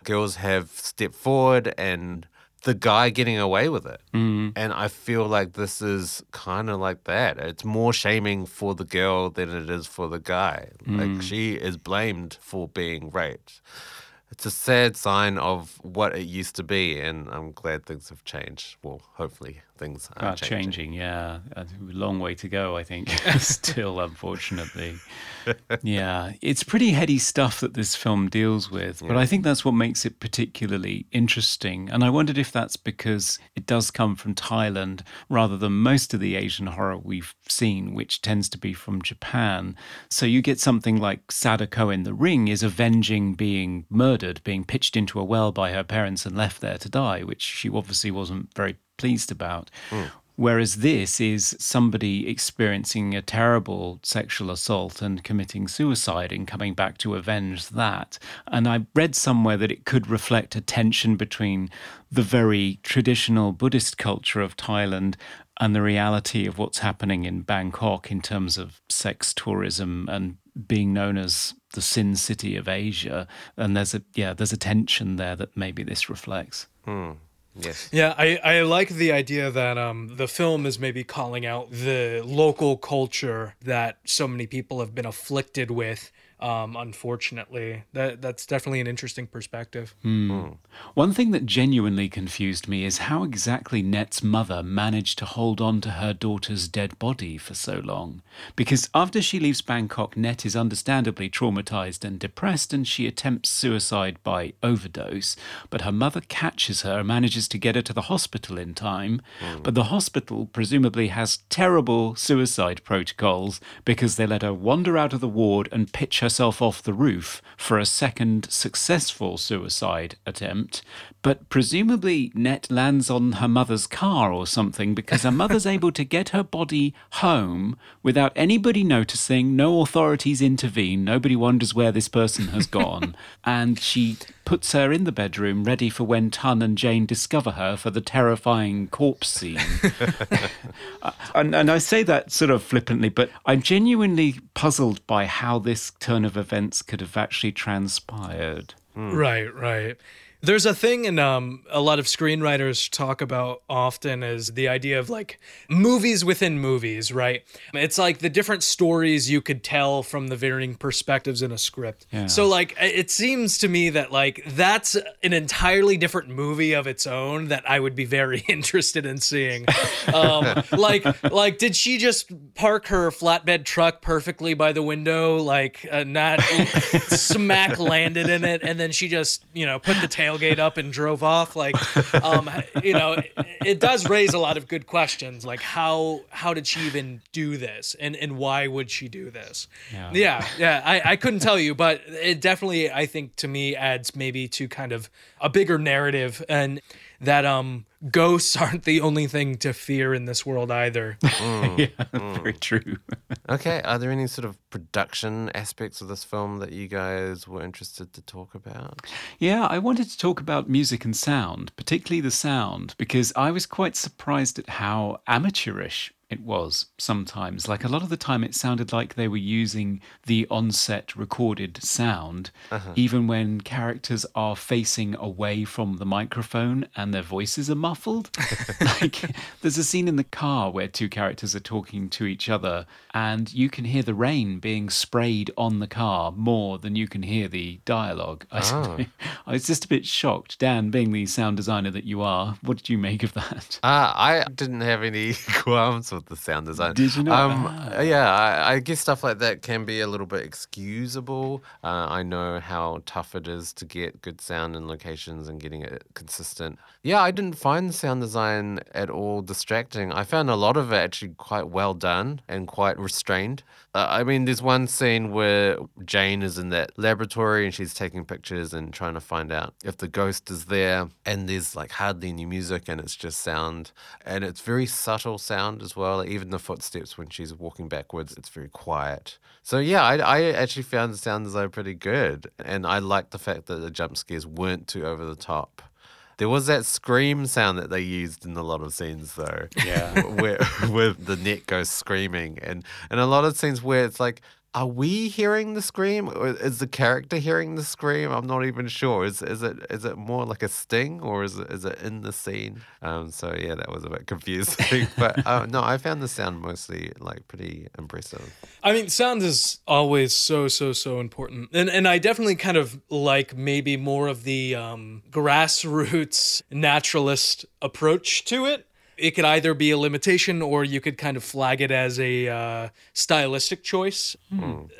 girls have stepped forward and the guy getting away with it. Mm. And I feel like this is kind of like that. It's more shaming for the girl than it is for the guy. Like she is blamed for being raped. It's a sad sign of what it used to be, and I'm glad things have changed. Well, hopefully things are Are changing. changing, yeah. A long way to go, I think, still, unfortunately. yeah, it's pretty heady stuff that this film deals with, but I think that's what makes it particularly interesting. And I wondered if that's because it does come from Thailand rather than most of the Asian horror we've seen, which tends to be from Japan. So you get something like Sadako in The Ring is avenging being murdered, being pitched into a well by her parents and left there to die, which she obviously wasn't very pleased about. Hmm. Whereas this is somebody experiencing a terrible sexual assault and committing suicide and coming back to avenge that. And I read somewhere that it could reflect a tension between the very traditional Buddhist culture of Thailand and the reality of what's happening in Bangkok in terms of sex tourism and being known as the sin city of Asia. And there's a yeah, there's a tension there that maybe this reflects. Hmm. Yes. Yeah, I, I like the idea that um, the film is maybe calling out the local culture that so many people have been afflicted with. Um, unfortunately, that that's definitely an interesting perspective. One thing that genuinely confused me is how exactly Net's mother managed to hold on to her daughter's dead body for so long. Because after she leaves Bangkok, Net is understandably traumatized and depressed, and she attempts suicide by overdose. But her mother catches her and manages to get her to the hospital in time. But the hospital presumably has terrible suicide protocols because they let her wander out of the ward and pitch herself off the roof for a second successful suicide attempt. But presumably, Net lands on her mother's car or something because her mother's able to get her body home without anybody noticing. No authorities intervene. Nobody wonders where this person has gone. and she puts her in the bedroom ready for when Tun and Jane discover her for the terrifying corpse scene. and, and I say that sort of flippantly, but I'm genuinely puzzled by how this turn of events could have actually transpired. Hmm. Right, right. There's a thing and um, a lot of screenwriters talk about often is the idea of like movies within movies, right? It's like the different stories you could tell from the varying perspectives in a script. Yeah. So like it seems to me that like that's an entirely different movie of its own that I would be very interested in seeing. Um, like like did she just park her flatbed truck perfectly by the window, like uh, not smack landed in it, and then she just you know put the tailgate up and drove off? Like, um, you know, it, it does raise a lot of good questions. Like how how did she even do this, and and why would she do this? Yeah. Yeah, yeah, I, I couldn't tell you, but it definitely, I think, to me, adds maybe to kind of a bigger narrative and that um ghosts aren't the only thing to fear in this world either. Mm, yeah, mm. very true. Okay. Are there any sort of production aspects of this film that you guys were interested to talk about? Yeah, I wanted to talk about music and sound, particularly the sound, because I was quite surprised at how amateurish it was sometimes. Like a lot of the time, it sounded like they were using the on-set recorded sound, even when characters are facing away from the microphone and their voices are muffled. like there's a scene in the car where two characters are talking to each other, and you can hear the rain being sprayed on the car more than you can hear the dialogue. I, I was just a bit shocked. Dan, being the sound designer that you are, what did you make of that? Uh, I didn't have any qualms with the sound design. Did you not? Um, Ah. Yeah, I, I guess stuff like that can be a little bit excusable. Uh, I know how tough it is to get good sound in locations and getting it consistent. Yeah, I didn't find the sound design at all distracting. I found a lot of it actually quite well done and quite restrained. Uh, I mean, there's one scene where Jane is in that laboratory and she's taking pictures and trying to find out if the ghost is there. And there's like hardly any music and it's just sound. And it's very subtle sound as well. Like even the footsteps when she's walking backwards, it's very quiet. So yeah, I, I actually found the sound design pretty good. And I like the fact that the jump scares weren't too over the top. There was that scream sound that they used in a lot of scenes, though. Yeah. where where the net goes screaming, and and a lot of scenes where it's like, are we hearing the scream, or is the character hearing the scream? I'm not even sure. Is is it is it more like a sting, or is it is it in the scene? Um. So yeah, that was a bit confusing. but uh, no, I found the sound mostly like pretty impressive. I mean, sound is always so so so important, and and I definitely kind of like maybe more of the um, grassroots naturalist approach to it. It could either be a limitation, or you could kind of flag it as a uh, stylistic choice.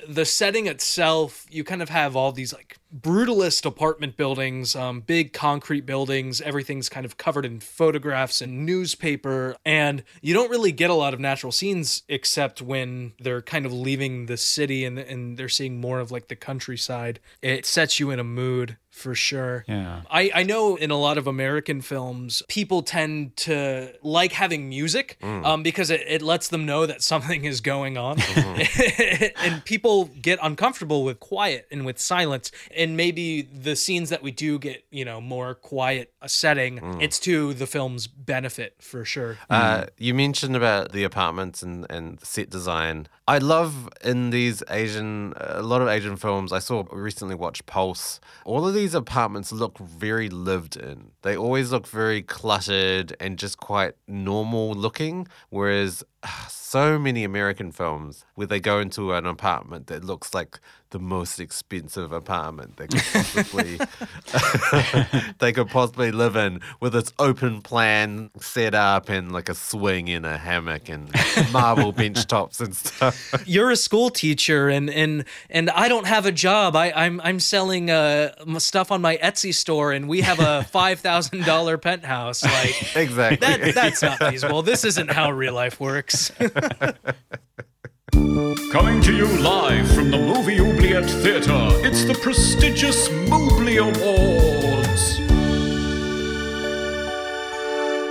The setting itself, you kind of have all these like brutalist apartment buildings, um, big concrete buildings. Everything's kind of covered in photographs and newspaper. And you don't really get a lot of natural scenes except when they're kind of leaving the city and, and they're seeing more of like the countryside. It sets you in a mood for sure. Yeah. I, I know in a lot of American films, people tend to like having music um, because it, it lets them know that something is going on. and people get uncomfortable with quiet and with silence. And maybe the scenes that we do get, you know, more quiet a setting, it's to the film's benefit for sure. Uh, you mentioned about the apartments and, and set design. I love in these Asian, a lot of Asian films. I saw recently watched Pulse. All of these these apartments look very lived in. They always look very cluttered and just quite normal looking. Whereas ah, so many American films where they go into an apartment that looks like the most expensive apartment they could possibly they could possibly live in with its open plan set up and like a swing and a hammock and marble bench tops and stuff. You're a school teacher, and and and I don't have a job. I, I'm I'm selling uh stuff on my Etsy store, and we have a five thousand dollar penthouse. Like Exactly. that that's not feasible. This isn't how real life works. Coming to you live from the Movie Oubliette Theatre, it's the prestigious Mobley Awards.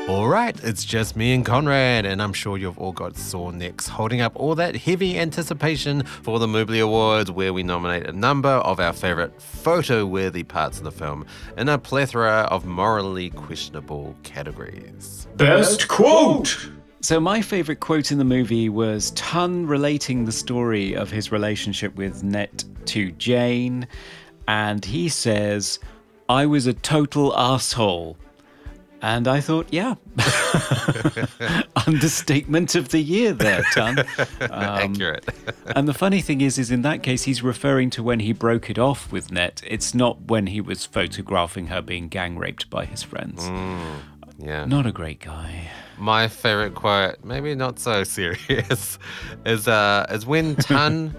All right, it's just me and Conrad, and I'm sure you've all got sore necks holding up all that heavy anticipation for the Mobley Awards, where we nominate a number of our favorite photo worthy parts of the film in a plethora of morally questionable categories. Best quote. So, my favourite quote in the movie was Tun relating the story of his relationship with Net to Jane. And he says, I was a total asshole. And I thought, yeah, understatement of the year there, Tun. Um, Accurate. And the funny thing is, is in that case, he's referring to when he broke it off with Net. It's not when he was photographing her being gang raped by his friends. Mm. Yeah. Not a great guy. My favorite quote, maybe not so serious, is uh, is when Tun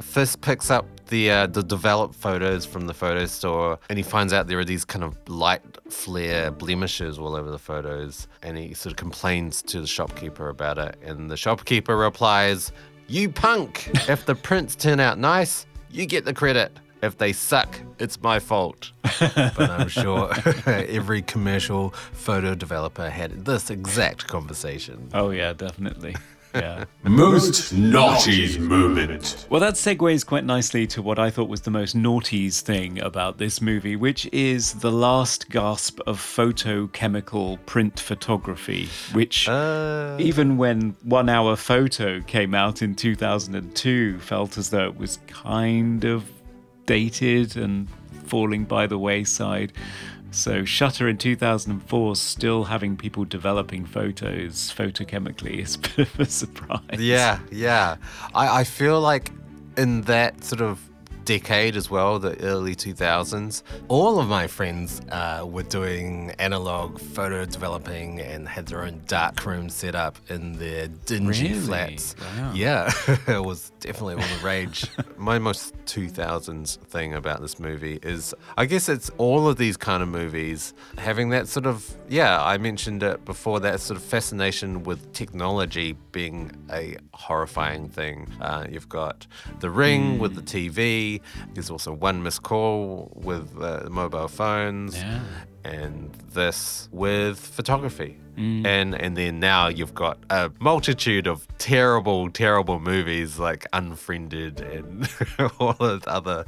first picks up the uh, the developed photos from the photo store, and he finds out there are these kind of light flare blemishes all over the photos, and he sort of complains to the shopkeeper about it, and the shopkeeper replies, "You punk! If the prints turn out nice, you get the credit." If they suck, it's my fault. but I'm sure every commercial photo developer had this exact conversation. Oh, yeah, definitely. Yeah. Most naughty moment. Well, that segues quite nicely to what I thought was the most naughties thing about this movie, which is the last gasp of photochemical print photography, which, uh. even when One Hour Photo came out in 2002, felt as though it was kind of dated and falling by the wayside. So Shutter in 2004 still having people developing photos photochemically is a bit of a surprise. Yeah, yeah. I, I feel like in that sort of decade as well, the early 2000s, all of my friends uh, were doing analog photo developing and had their own dark room set up in their dingy Really? flats. Wow. Yeah, it was definitely all the rage. my most 2000s thing about this movie is I guess it's all of these kind of movies having that sort of, yeah, I mentioned it before, that sort of fascination with technology being a horrifying thing. Uh, you've got The Ring with the TV, there's also One Missed Call with uh, mobile phones. Yeah. And this with photography. And and then now you've got a multitude of terrible, terrible movies like Unfriended and all those other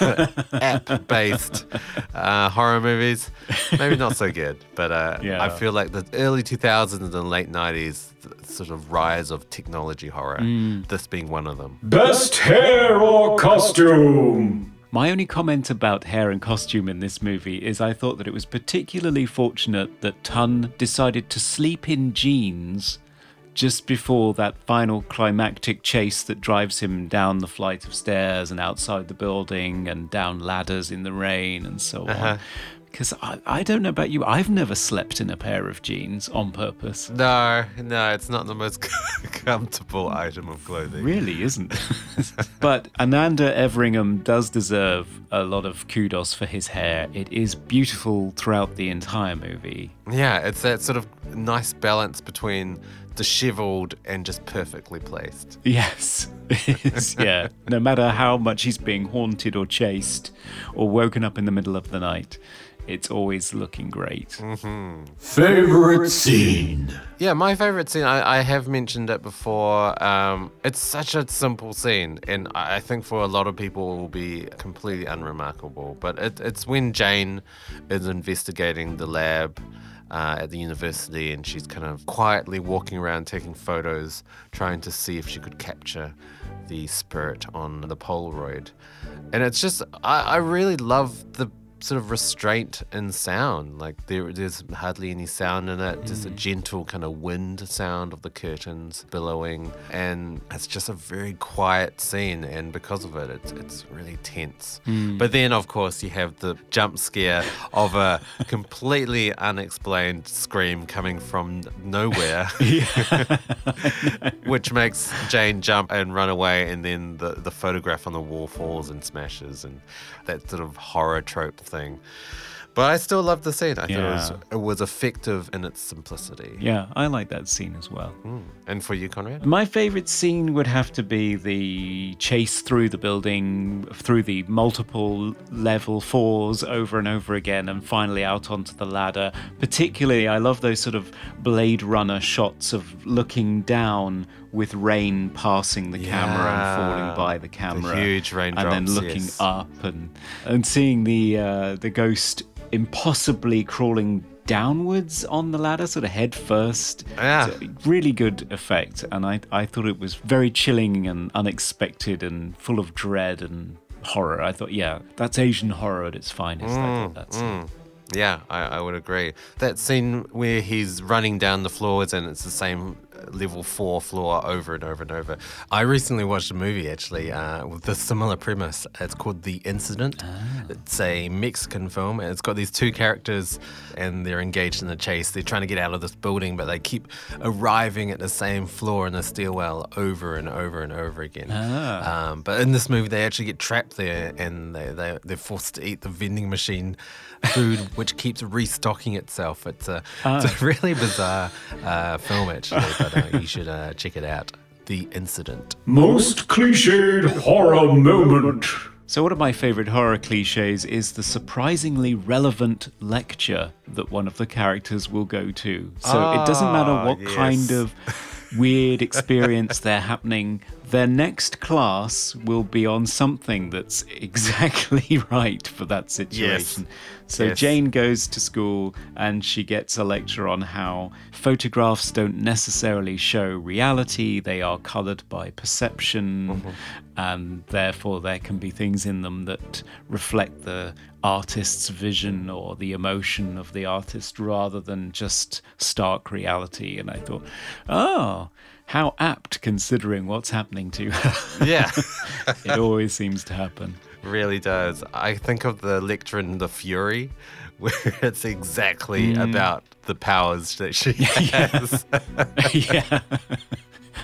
app based uh, horror movies. Maybe not so good, but uh, Yeah. I feel like the early 2000s and late 90s, sort of rise of technology horror, this being one of them. Best hair or costume. My only comment about hair and costume in this movie is I thought that it was particularly fortunate that Tun decided to sleep in jeans just before that final climactic chase that drives him down the flight of stairs and outside the building and down ladders in the rain and so on. Uh-huh. Because I, I don't know about you, I've never slept in a pair of jeans on purpose. No, no, it's not the most comfortable item of clothing. Really isn't. but Ananda Everingham does deserve a lot of kudos for his hair. It is beautiful throughout the entire movie. Yeah, it's that sort of nice balance between disheveled and just perfectly placed. Yes. Yeah. No matter how much he's being haunted or chased or woken up in the middle of the night, it's always looking great. Favorite scene. Yeah, my favorite scene, I, I have mentioned it before. Um, it's such a simple scene, and I I think for a lot of people it will be completely unremarkable. But it, it's when Jane is investigating the lab uh, at the university, and she's kind of quietly walking around taking photos, trying to see if she could capture the spirit on the Polaroid. And it's just, I, I really love the sort of restraint in sound. Like there, there's hardly any sound in it. Just a mm. gentle kind of wind sound of the curtains billowing, and it's just a very quiet scene. And because of it, it's it's really tense. Mm. But then, of course, you have the jump scare of a completely unexplained scream coming from nowhere, which makes Jane jump and run away, and then the the photograph on the wall falls and smashes, and that sort of horror trope thing. But I still love the scene. I thought it was, it was effective in its simplicity. Yeah, I like that scene as well. Hmm. And for you, Conrad? My favorite scene would have to be the chase through the building, through the multiple level fours over and over again, and finally out onto the ladder. Particularly, I love those sort of Blade Runner shots of looking down with rain passing the camera and falling by the camera, huge raindrops. and then looking yes. up and and seeing the uh, the ghost impossibly crawling downwards on the ladder, sort of head first. Yeah. So, really good effect, and I I thought it was very chilling and unexpected and full of dread and horror. I thought, yeah, that's Asian horror at its finest. I Mm, thought that's Yeah, I, I would agree. That scene where he's running down the floors and it's the same level four floor over and over and over. I recently watched a movie actually uh, with a similar premise. It's called The Incident. It's a Mexican film and it's got these two characters and they're engaged in a chase. They're trying to get out of this building, but they keep arriving at the same floor in the stairwell over and over and over again. Um, but in this movie, they actually get trapped there and they, they, they're forced to eat the vending machine food, which keeps restocking itself. It's a, it's a really bizarre uh, film, actually, but uh, you should uh, check it out. The Incident. Most cliched horror moment. So, one of my favorite horror cliches is the surprisingly relevant lecture that one of the characters will go to. So, it doesn't matter Ah, what yes. kind of weird experience they're happening, their next class will be on something that's exactly right for that situation. Yes. So, Yes. Jane goes to school and she gets a lecture on how photographs don't necessarily show reality, they are colored by perception, mm-hmm. and therefore there can be things in them that reflect the artist's vision or the emotion of the artist rather than just stark reality. And I thought, oh, how apt considering what's happening to her. Yeah, it always seems to happen. really does. I think of the lecture in The Fury, where it's exactly about the powers that she has. yeah.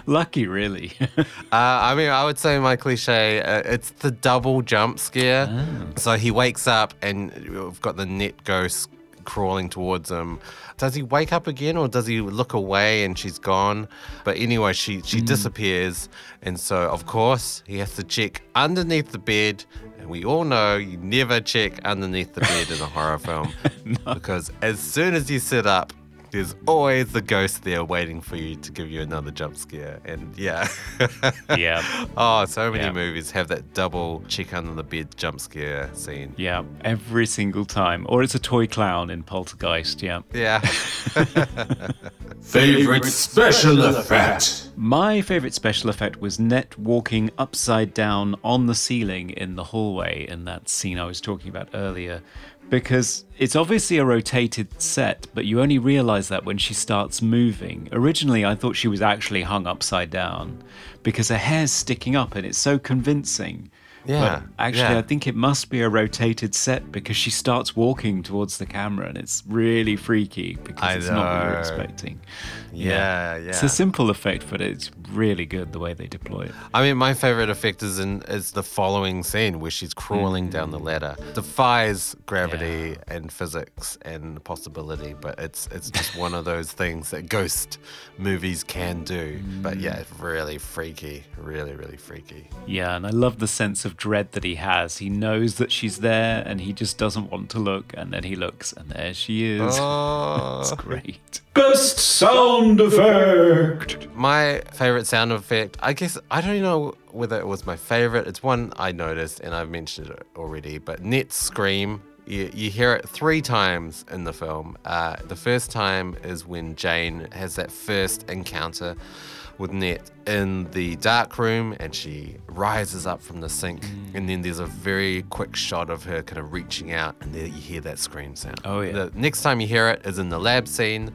Lucky, really. Uh, I mean, I would say my cliche, uh, it's the double jump scare. So he wakes up and we've got the net ghost crawling towards him. Does he wake up again or does he look away and she's gone? But anyway, she, she hmm. disappears. And so, of course, he has to check underneath the bed. And we all know you never check underneath the bed in a horror film because as soon as you sit up, there's always the ghost there waiting for you to give you another jump scare. And yeah. yeah. Oh, so many Yeah. movies have that double cheek under the bed jump scare scene. Yeah, every single time. Or it's a toy clown in Poltergeist, yeah. Yeah. Favorite special effect. My favourite special effect was Net walking upside down on the ceiling in the hallway in that scene I was talking about earlier. Because it's obviously a rotated set, but you only realize that when she starts moving. Originally, I thought she was actually hung upside down because her hair's sticking up and it's so convincing. Yeah, But actually, yeah. I think it must be a rotated set because she starts walking towards the camera and it's really freaky because I it's not what you're expecting. Yeah, It's yeah. a simple effect, but it's really good the way they deploy it. I mean, my favorite effect is in is the following scene where she's crawling down the mm. ladder. Defies gravity and physics and possibility, but it's it's just one of those things that ghost movies can do. But yeah, it's really freaky, really, really freaky. Yeah, and I love the sense of dread that he has. He knows that she's there and he just doesn't want to look, and then he looks, and there she is. Oh. It's great. Best sound effect. My favorite sound effect, I guess, I don't know whether it was my favorite. It's one I noticed and I've mentioned it already, but Net's scream You, you hear it three times in the film. Uh, the first time is when Jane has that first encounter with Net in the dark room and she rises up from the sink. Mm. And then there's a very quick shot of her kind of reaching out, and there you hear that scream sound. Oh, yeah. The next time you hear it is in the lab scene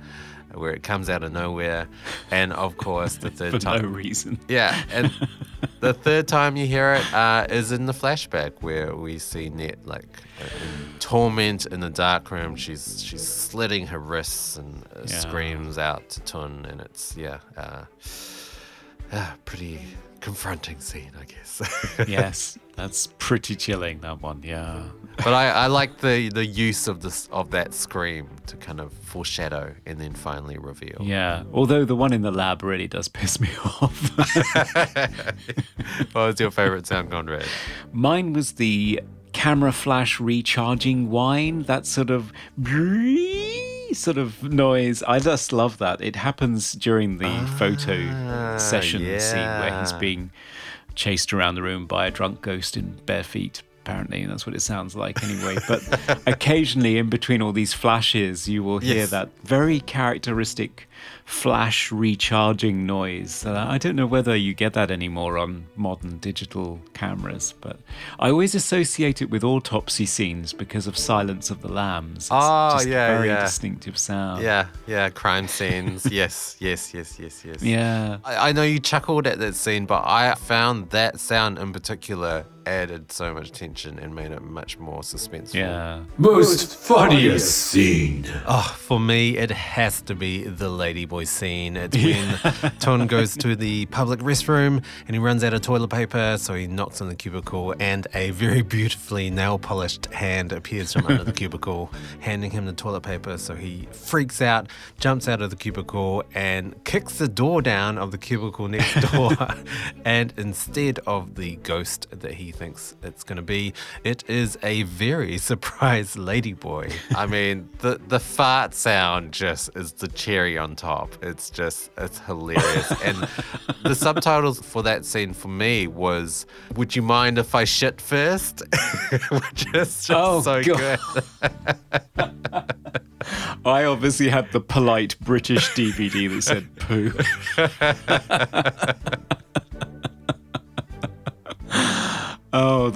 where it comes out of nowhere. And of course, the third For time. no reason. Yeah, and the third time you hear it uh, is in the flashback where we see Net like in torment in the dark room. She's she's slitting her wrists and uh, Yeah. screams out to Tun, and it's yeah, uh, uh, pretty confronting scene, I guess. yes, that's pretty chilling. That one, yeah. but I, I like the the use of this of that scream to kind of foreshadow and then finally reveal. Yeah. Although the one in the lab really does piss me off. what was your favorite sound, Conrad? Mine was the camera flash recharging whine, that sort of sort of noise. I just love that. It happens during the photo ah, session scene where he's being chased around the room by a drunk ghost in bare feet. Apparently, and that's what it sounds like anyway. But occasionally, in between all these flashes, you will hear Yes. that very characteristic flash recharging noise. Uh, I don't know whether you get that anymore on modern digital cameras, but I always associate it with autopsy scenes because of Silence of the Lambs. It's Oh, just yeah, a very yeah. distinctive sound. Yeah, yeah, crime scenes. yes, yes, yes, yes, yes. Yeah. I, I know you chuckled at that scene, but I found that sound in particular added so much tension and made it much more suspenseful. Yeah. Most funniest scene. Oh, for me, it has to be the Ladyboy scene. It's when Tun goes to the public restroom and he runs out of toilet paper, so he knocks on the cubicle, and a very beautifully nail polished hand appears from under the cubicle, handing him the toilet paper. So he freaks out, jumps out of the cubicle, and kicks the door down of the cubicle next door. and instead of the ghost that he thinks it's going to be, it is a very surprised ladyboy. I mean, the the fart sound just is the cherry on top. It's just it's hilarious. and the subtitles for that scene for me was "Would you mind if I shit first? Which is just Oh, so God. good. I obviously had the polite British DVD that said poo.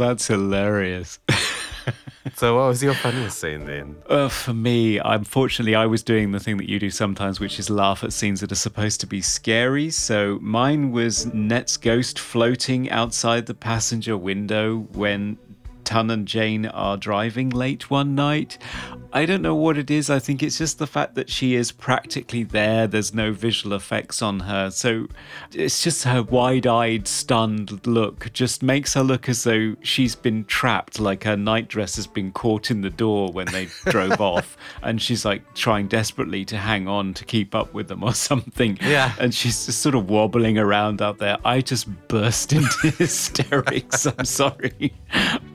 That's hilarious. So, what was your funniest scene then? Uh, for me, unfortunately, I was doing the thing that you do sometimes, which is laugh at scenes that are supposed to be scary. So mine was Net's ghost floating outside the passenger window when Tun and Jane are driving late one night. I don't know what it is. I think it's just the fact that she is practically there. There's no visual effects on her. So it's just her wide eyed, stunned look just makes her look as though she's been trapped, like her nightdress has been caught in the door when they drove off. And she's like trying desperately to hang on to keep up with them or something. Yeah. And she's just sort of wobbling around out there. I just burst into hysterics. I'm sorry.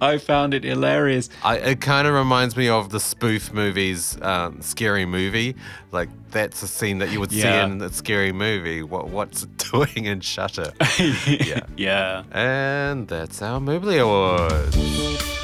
I found it hilarious. I, it kind of reminds me of the spoof movies, um, Scary Movie. Like that's a scene that you would Yeah. see in a scary movie. What what's it doing in Shutter? yeah. Yeah. And that's our Mobley Awards.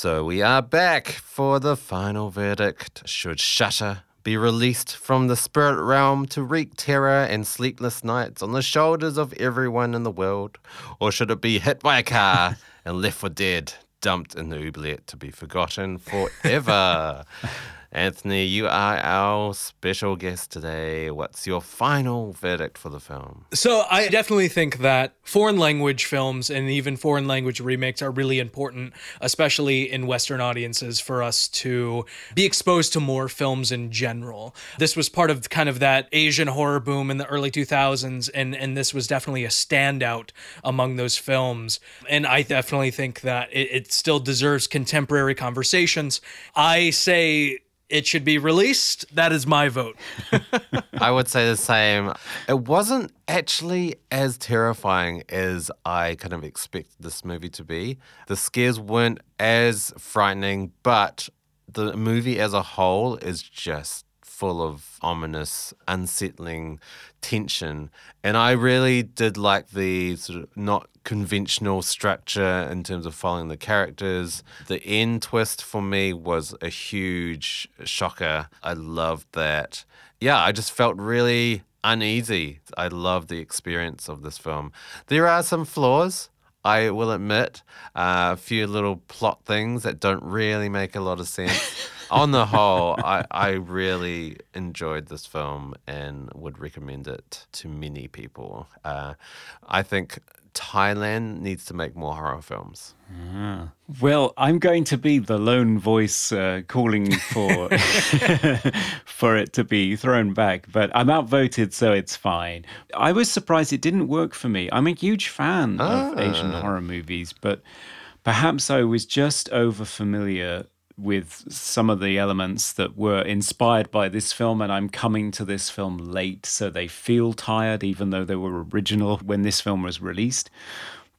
So we are back for the final verdict. Should Shutter be released from the spirit realm to wreak terror and sleepless nights on the shoulders of everyone in the world? Or should it be hit by a car and left for dead, dumped in the oubliette to be forgotten forever? Anthony, you are our special guest today. What's your final verdict for the film? So I definitely think that foreign language films and even foreign language remakes are really important, especially in Western audiences, for us to be exposed to more films in general. This was part of kind of that Asian horror boom in the early 2000s, and and this was definitely a standout among those films. And I definitely think that it, it still deserves contemporary conversations. I say. It should be released. That is my vote. I would say the same. It wasn't actually as terrifying as I kind of expected this movie to be. The scares weren't as frightening, but the movie as a whole is just full of ominous, unsettling tension. And I really did like the sort of not conventional structure in terms of following the characters. The end twist for me was a huge shocker. I loved that. Yeah, I just felt really uneasy. I love the experience of this film. There are some flaws. I will admit uh, a few little plot things that don't really make a lot of sense. On the whole, I, I really enjoyed this film and would recommend it to many people. Uh, I think Thailand needs to make more horror films. Well, I'm going to be the lone voice uh, calling for for it to be thrown back, but I'm outvoted, so it's fine. I was surprised it didn't work for me. I'm a huge fan of Asian horror movies, but perhaps I was just over familiar with some of the elements that were inspired by this film, and I'm coming to this film late, so they feel tired, even though they were original when this film was released.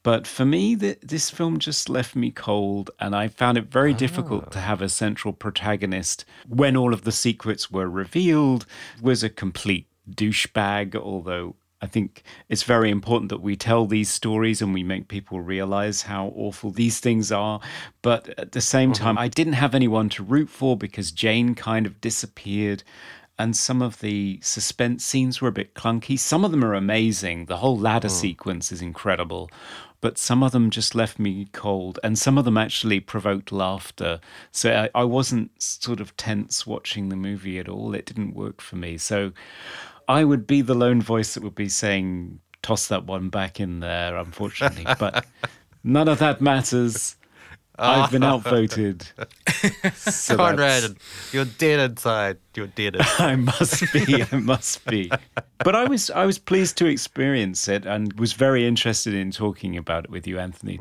But for me, th- this film just left me cold, and I found it very difficult to ah. have a central protagonist when all of the secrets were revealed. Was a complete douchebag, although I think it's very important that we tell these stories and we make people realize how awful these things are. But at the same mm-hmm. time, I didn't have anyone to root for because Jane kind of disappeared. And some of the suspense scenes were a bit clunky. Some of them are amazing. The whole ladder mm. sequence is incredible. But some of them just left me cold. And some of them actually provoked laughter. So I, I wasn't sort of tense watching the movie at all. It didn't work for me. So I would be the lone voice that would be saying, toss that one back in there, unfortunately. But none of that matters. I've been outvoted. So Conrad, that's- you're dead inside. You're dead inside. I must be. I must be. But I was I was pleased to experience it and was very interested in talking about it with you, Anthony.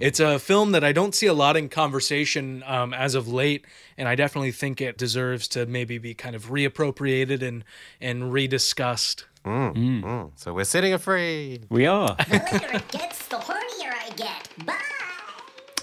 It's a film that I don't see a lot in conversation um, as of late, and I definitely think it deserves to maybe be kind of reappropriated and and rediscussed. Mm, so we're setting it free. We are. The later it gets, the hornier I get.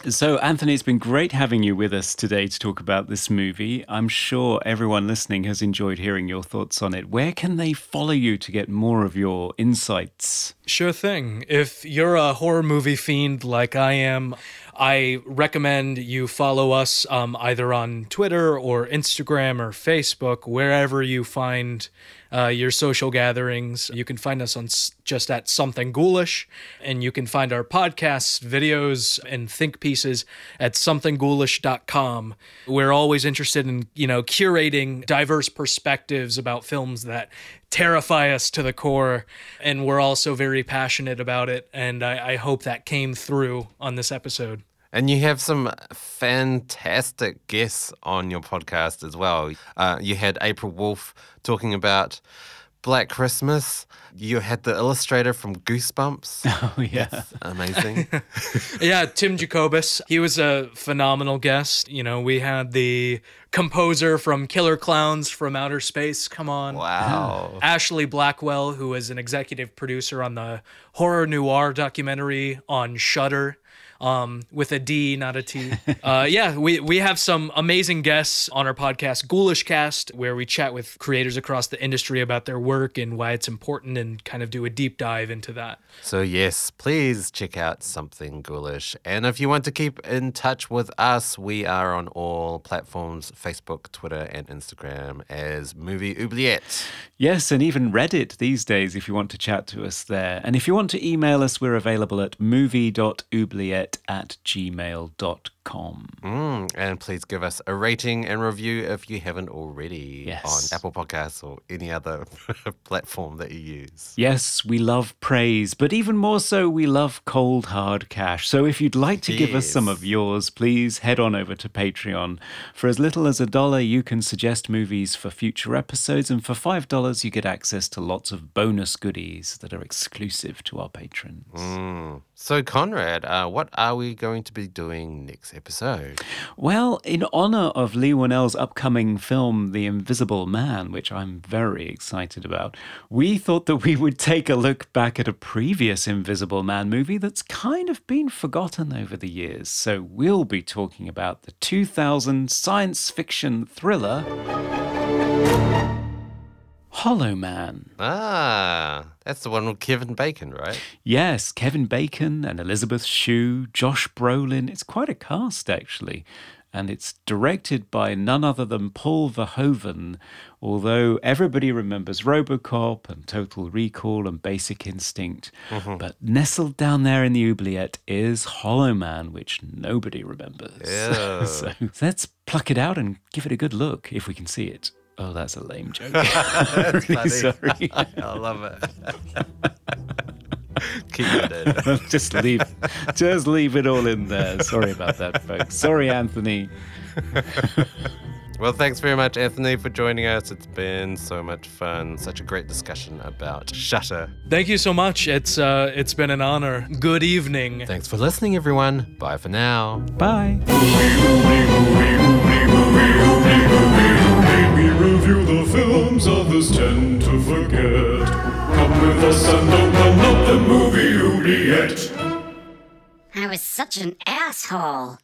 So, Anthony, it's been great having you with us today to talk about this movie. I'm sure everyone listening has enjoyed hearing your thoughts on it. Where can they follow you to get more of your insights? Sure thing. If you're a horror movie fiend like I am, I recommend you follow us um, either on Twitter or Instagram or Facebook, wherever you find uh, your social gatherings. You can find us on s- just at Something Ghoulish, and you can find our podcasts, videos, and think pieces at somethingghoulish.com. We're always interested in, you know, curating diverse perspectives about films that terrify us to the core, and we're also very passionate about it. And I, I hope that came through on this episode. And you have some fantastic guests on your podcast as well. Uh, you had April Wolfe talking about Black Christmas. You had the illustrator from Goosebumps. Oh, yeah. Amazing. yeah, Tim Jacobus. He was a phenomenal guest. You know, we had the composer from Killer Clowns from Outer Space. Come on. wow. Ashlee Blackwell, who is an executive producer on the Horror Noire documentary on Shudder. Um, with a D, not a T. Uh, yeah, we, we have some amazing guests on our podcast, Ghoulish Cast, where we chat with creators across the industry about their work and why it's important and kind of do a deep dive into that. So, yes, please check out Something Ghoulish. And if you want to keep in touch with us, we are on all platforms Facebook, Twitter, and Instagram as Movie Oubliette. Yes, and even Reddit these days if you want to chat to us there. And if you want to email us, we're available at movie.oubliette at gmail.com. Mm, and please give us a rating and review if you haven't already Yes. on Apple Podcasts or any other platform that you use. Yes, we love praise, but even more so, we love cold hard cash. So if you'd like to give us some of yours, please head on over to Patreon. For as little as a dollar, you can suggest movies for future episodes, and for $5, you get access to lots of bonus goodies that are exclusive to our patrons. Mm. So, Conrad, uh, what are we going to be doing next episode? Well, in honor of Leigh Whannell's upcoming film, The Invisible Man, which I'm very excited about, we thought that we would take a look back at a previous Invisible Man movie that's kind of been forgotten over the years. So we'll be talking about the 2000 science fiction thriller. Hollow Man. Ah, that's the one with Kevin Bacon, right? Yes, Kevin Bacon and Elizabeth Shue, Josh Brolin. It's quite a cast, actually. And it's directed by none other than Paul Verhoeven, although everybody remembers Robocop and Total Recall and Basic Instinct. But nestled down there in the oubliette is Hollow Man, which nobody remembers. Yeah. so let's pluck it out and give it a good look if we can see it. Oh, that's a lame joke. That's Really sorry. I love it. Keep it in. just leave just leave it all in there. Sorry about that, folks. Sorry, Anthony. Well, thanks very much, Anthony, for joining us. It's been so much fun. Such a great discussion about Shutter. Thank you so much. It's uh, it's been an honor. Good evening. Thanks for listening, everyone. Bye for now. Bye. We review the films others tend to forget. Come with us and open up the movie oubliette. I was such an asshole.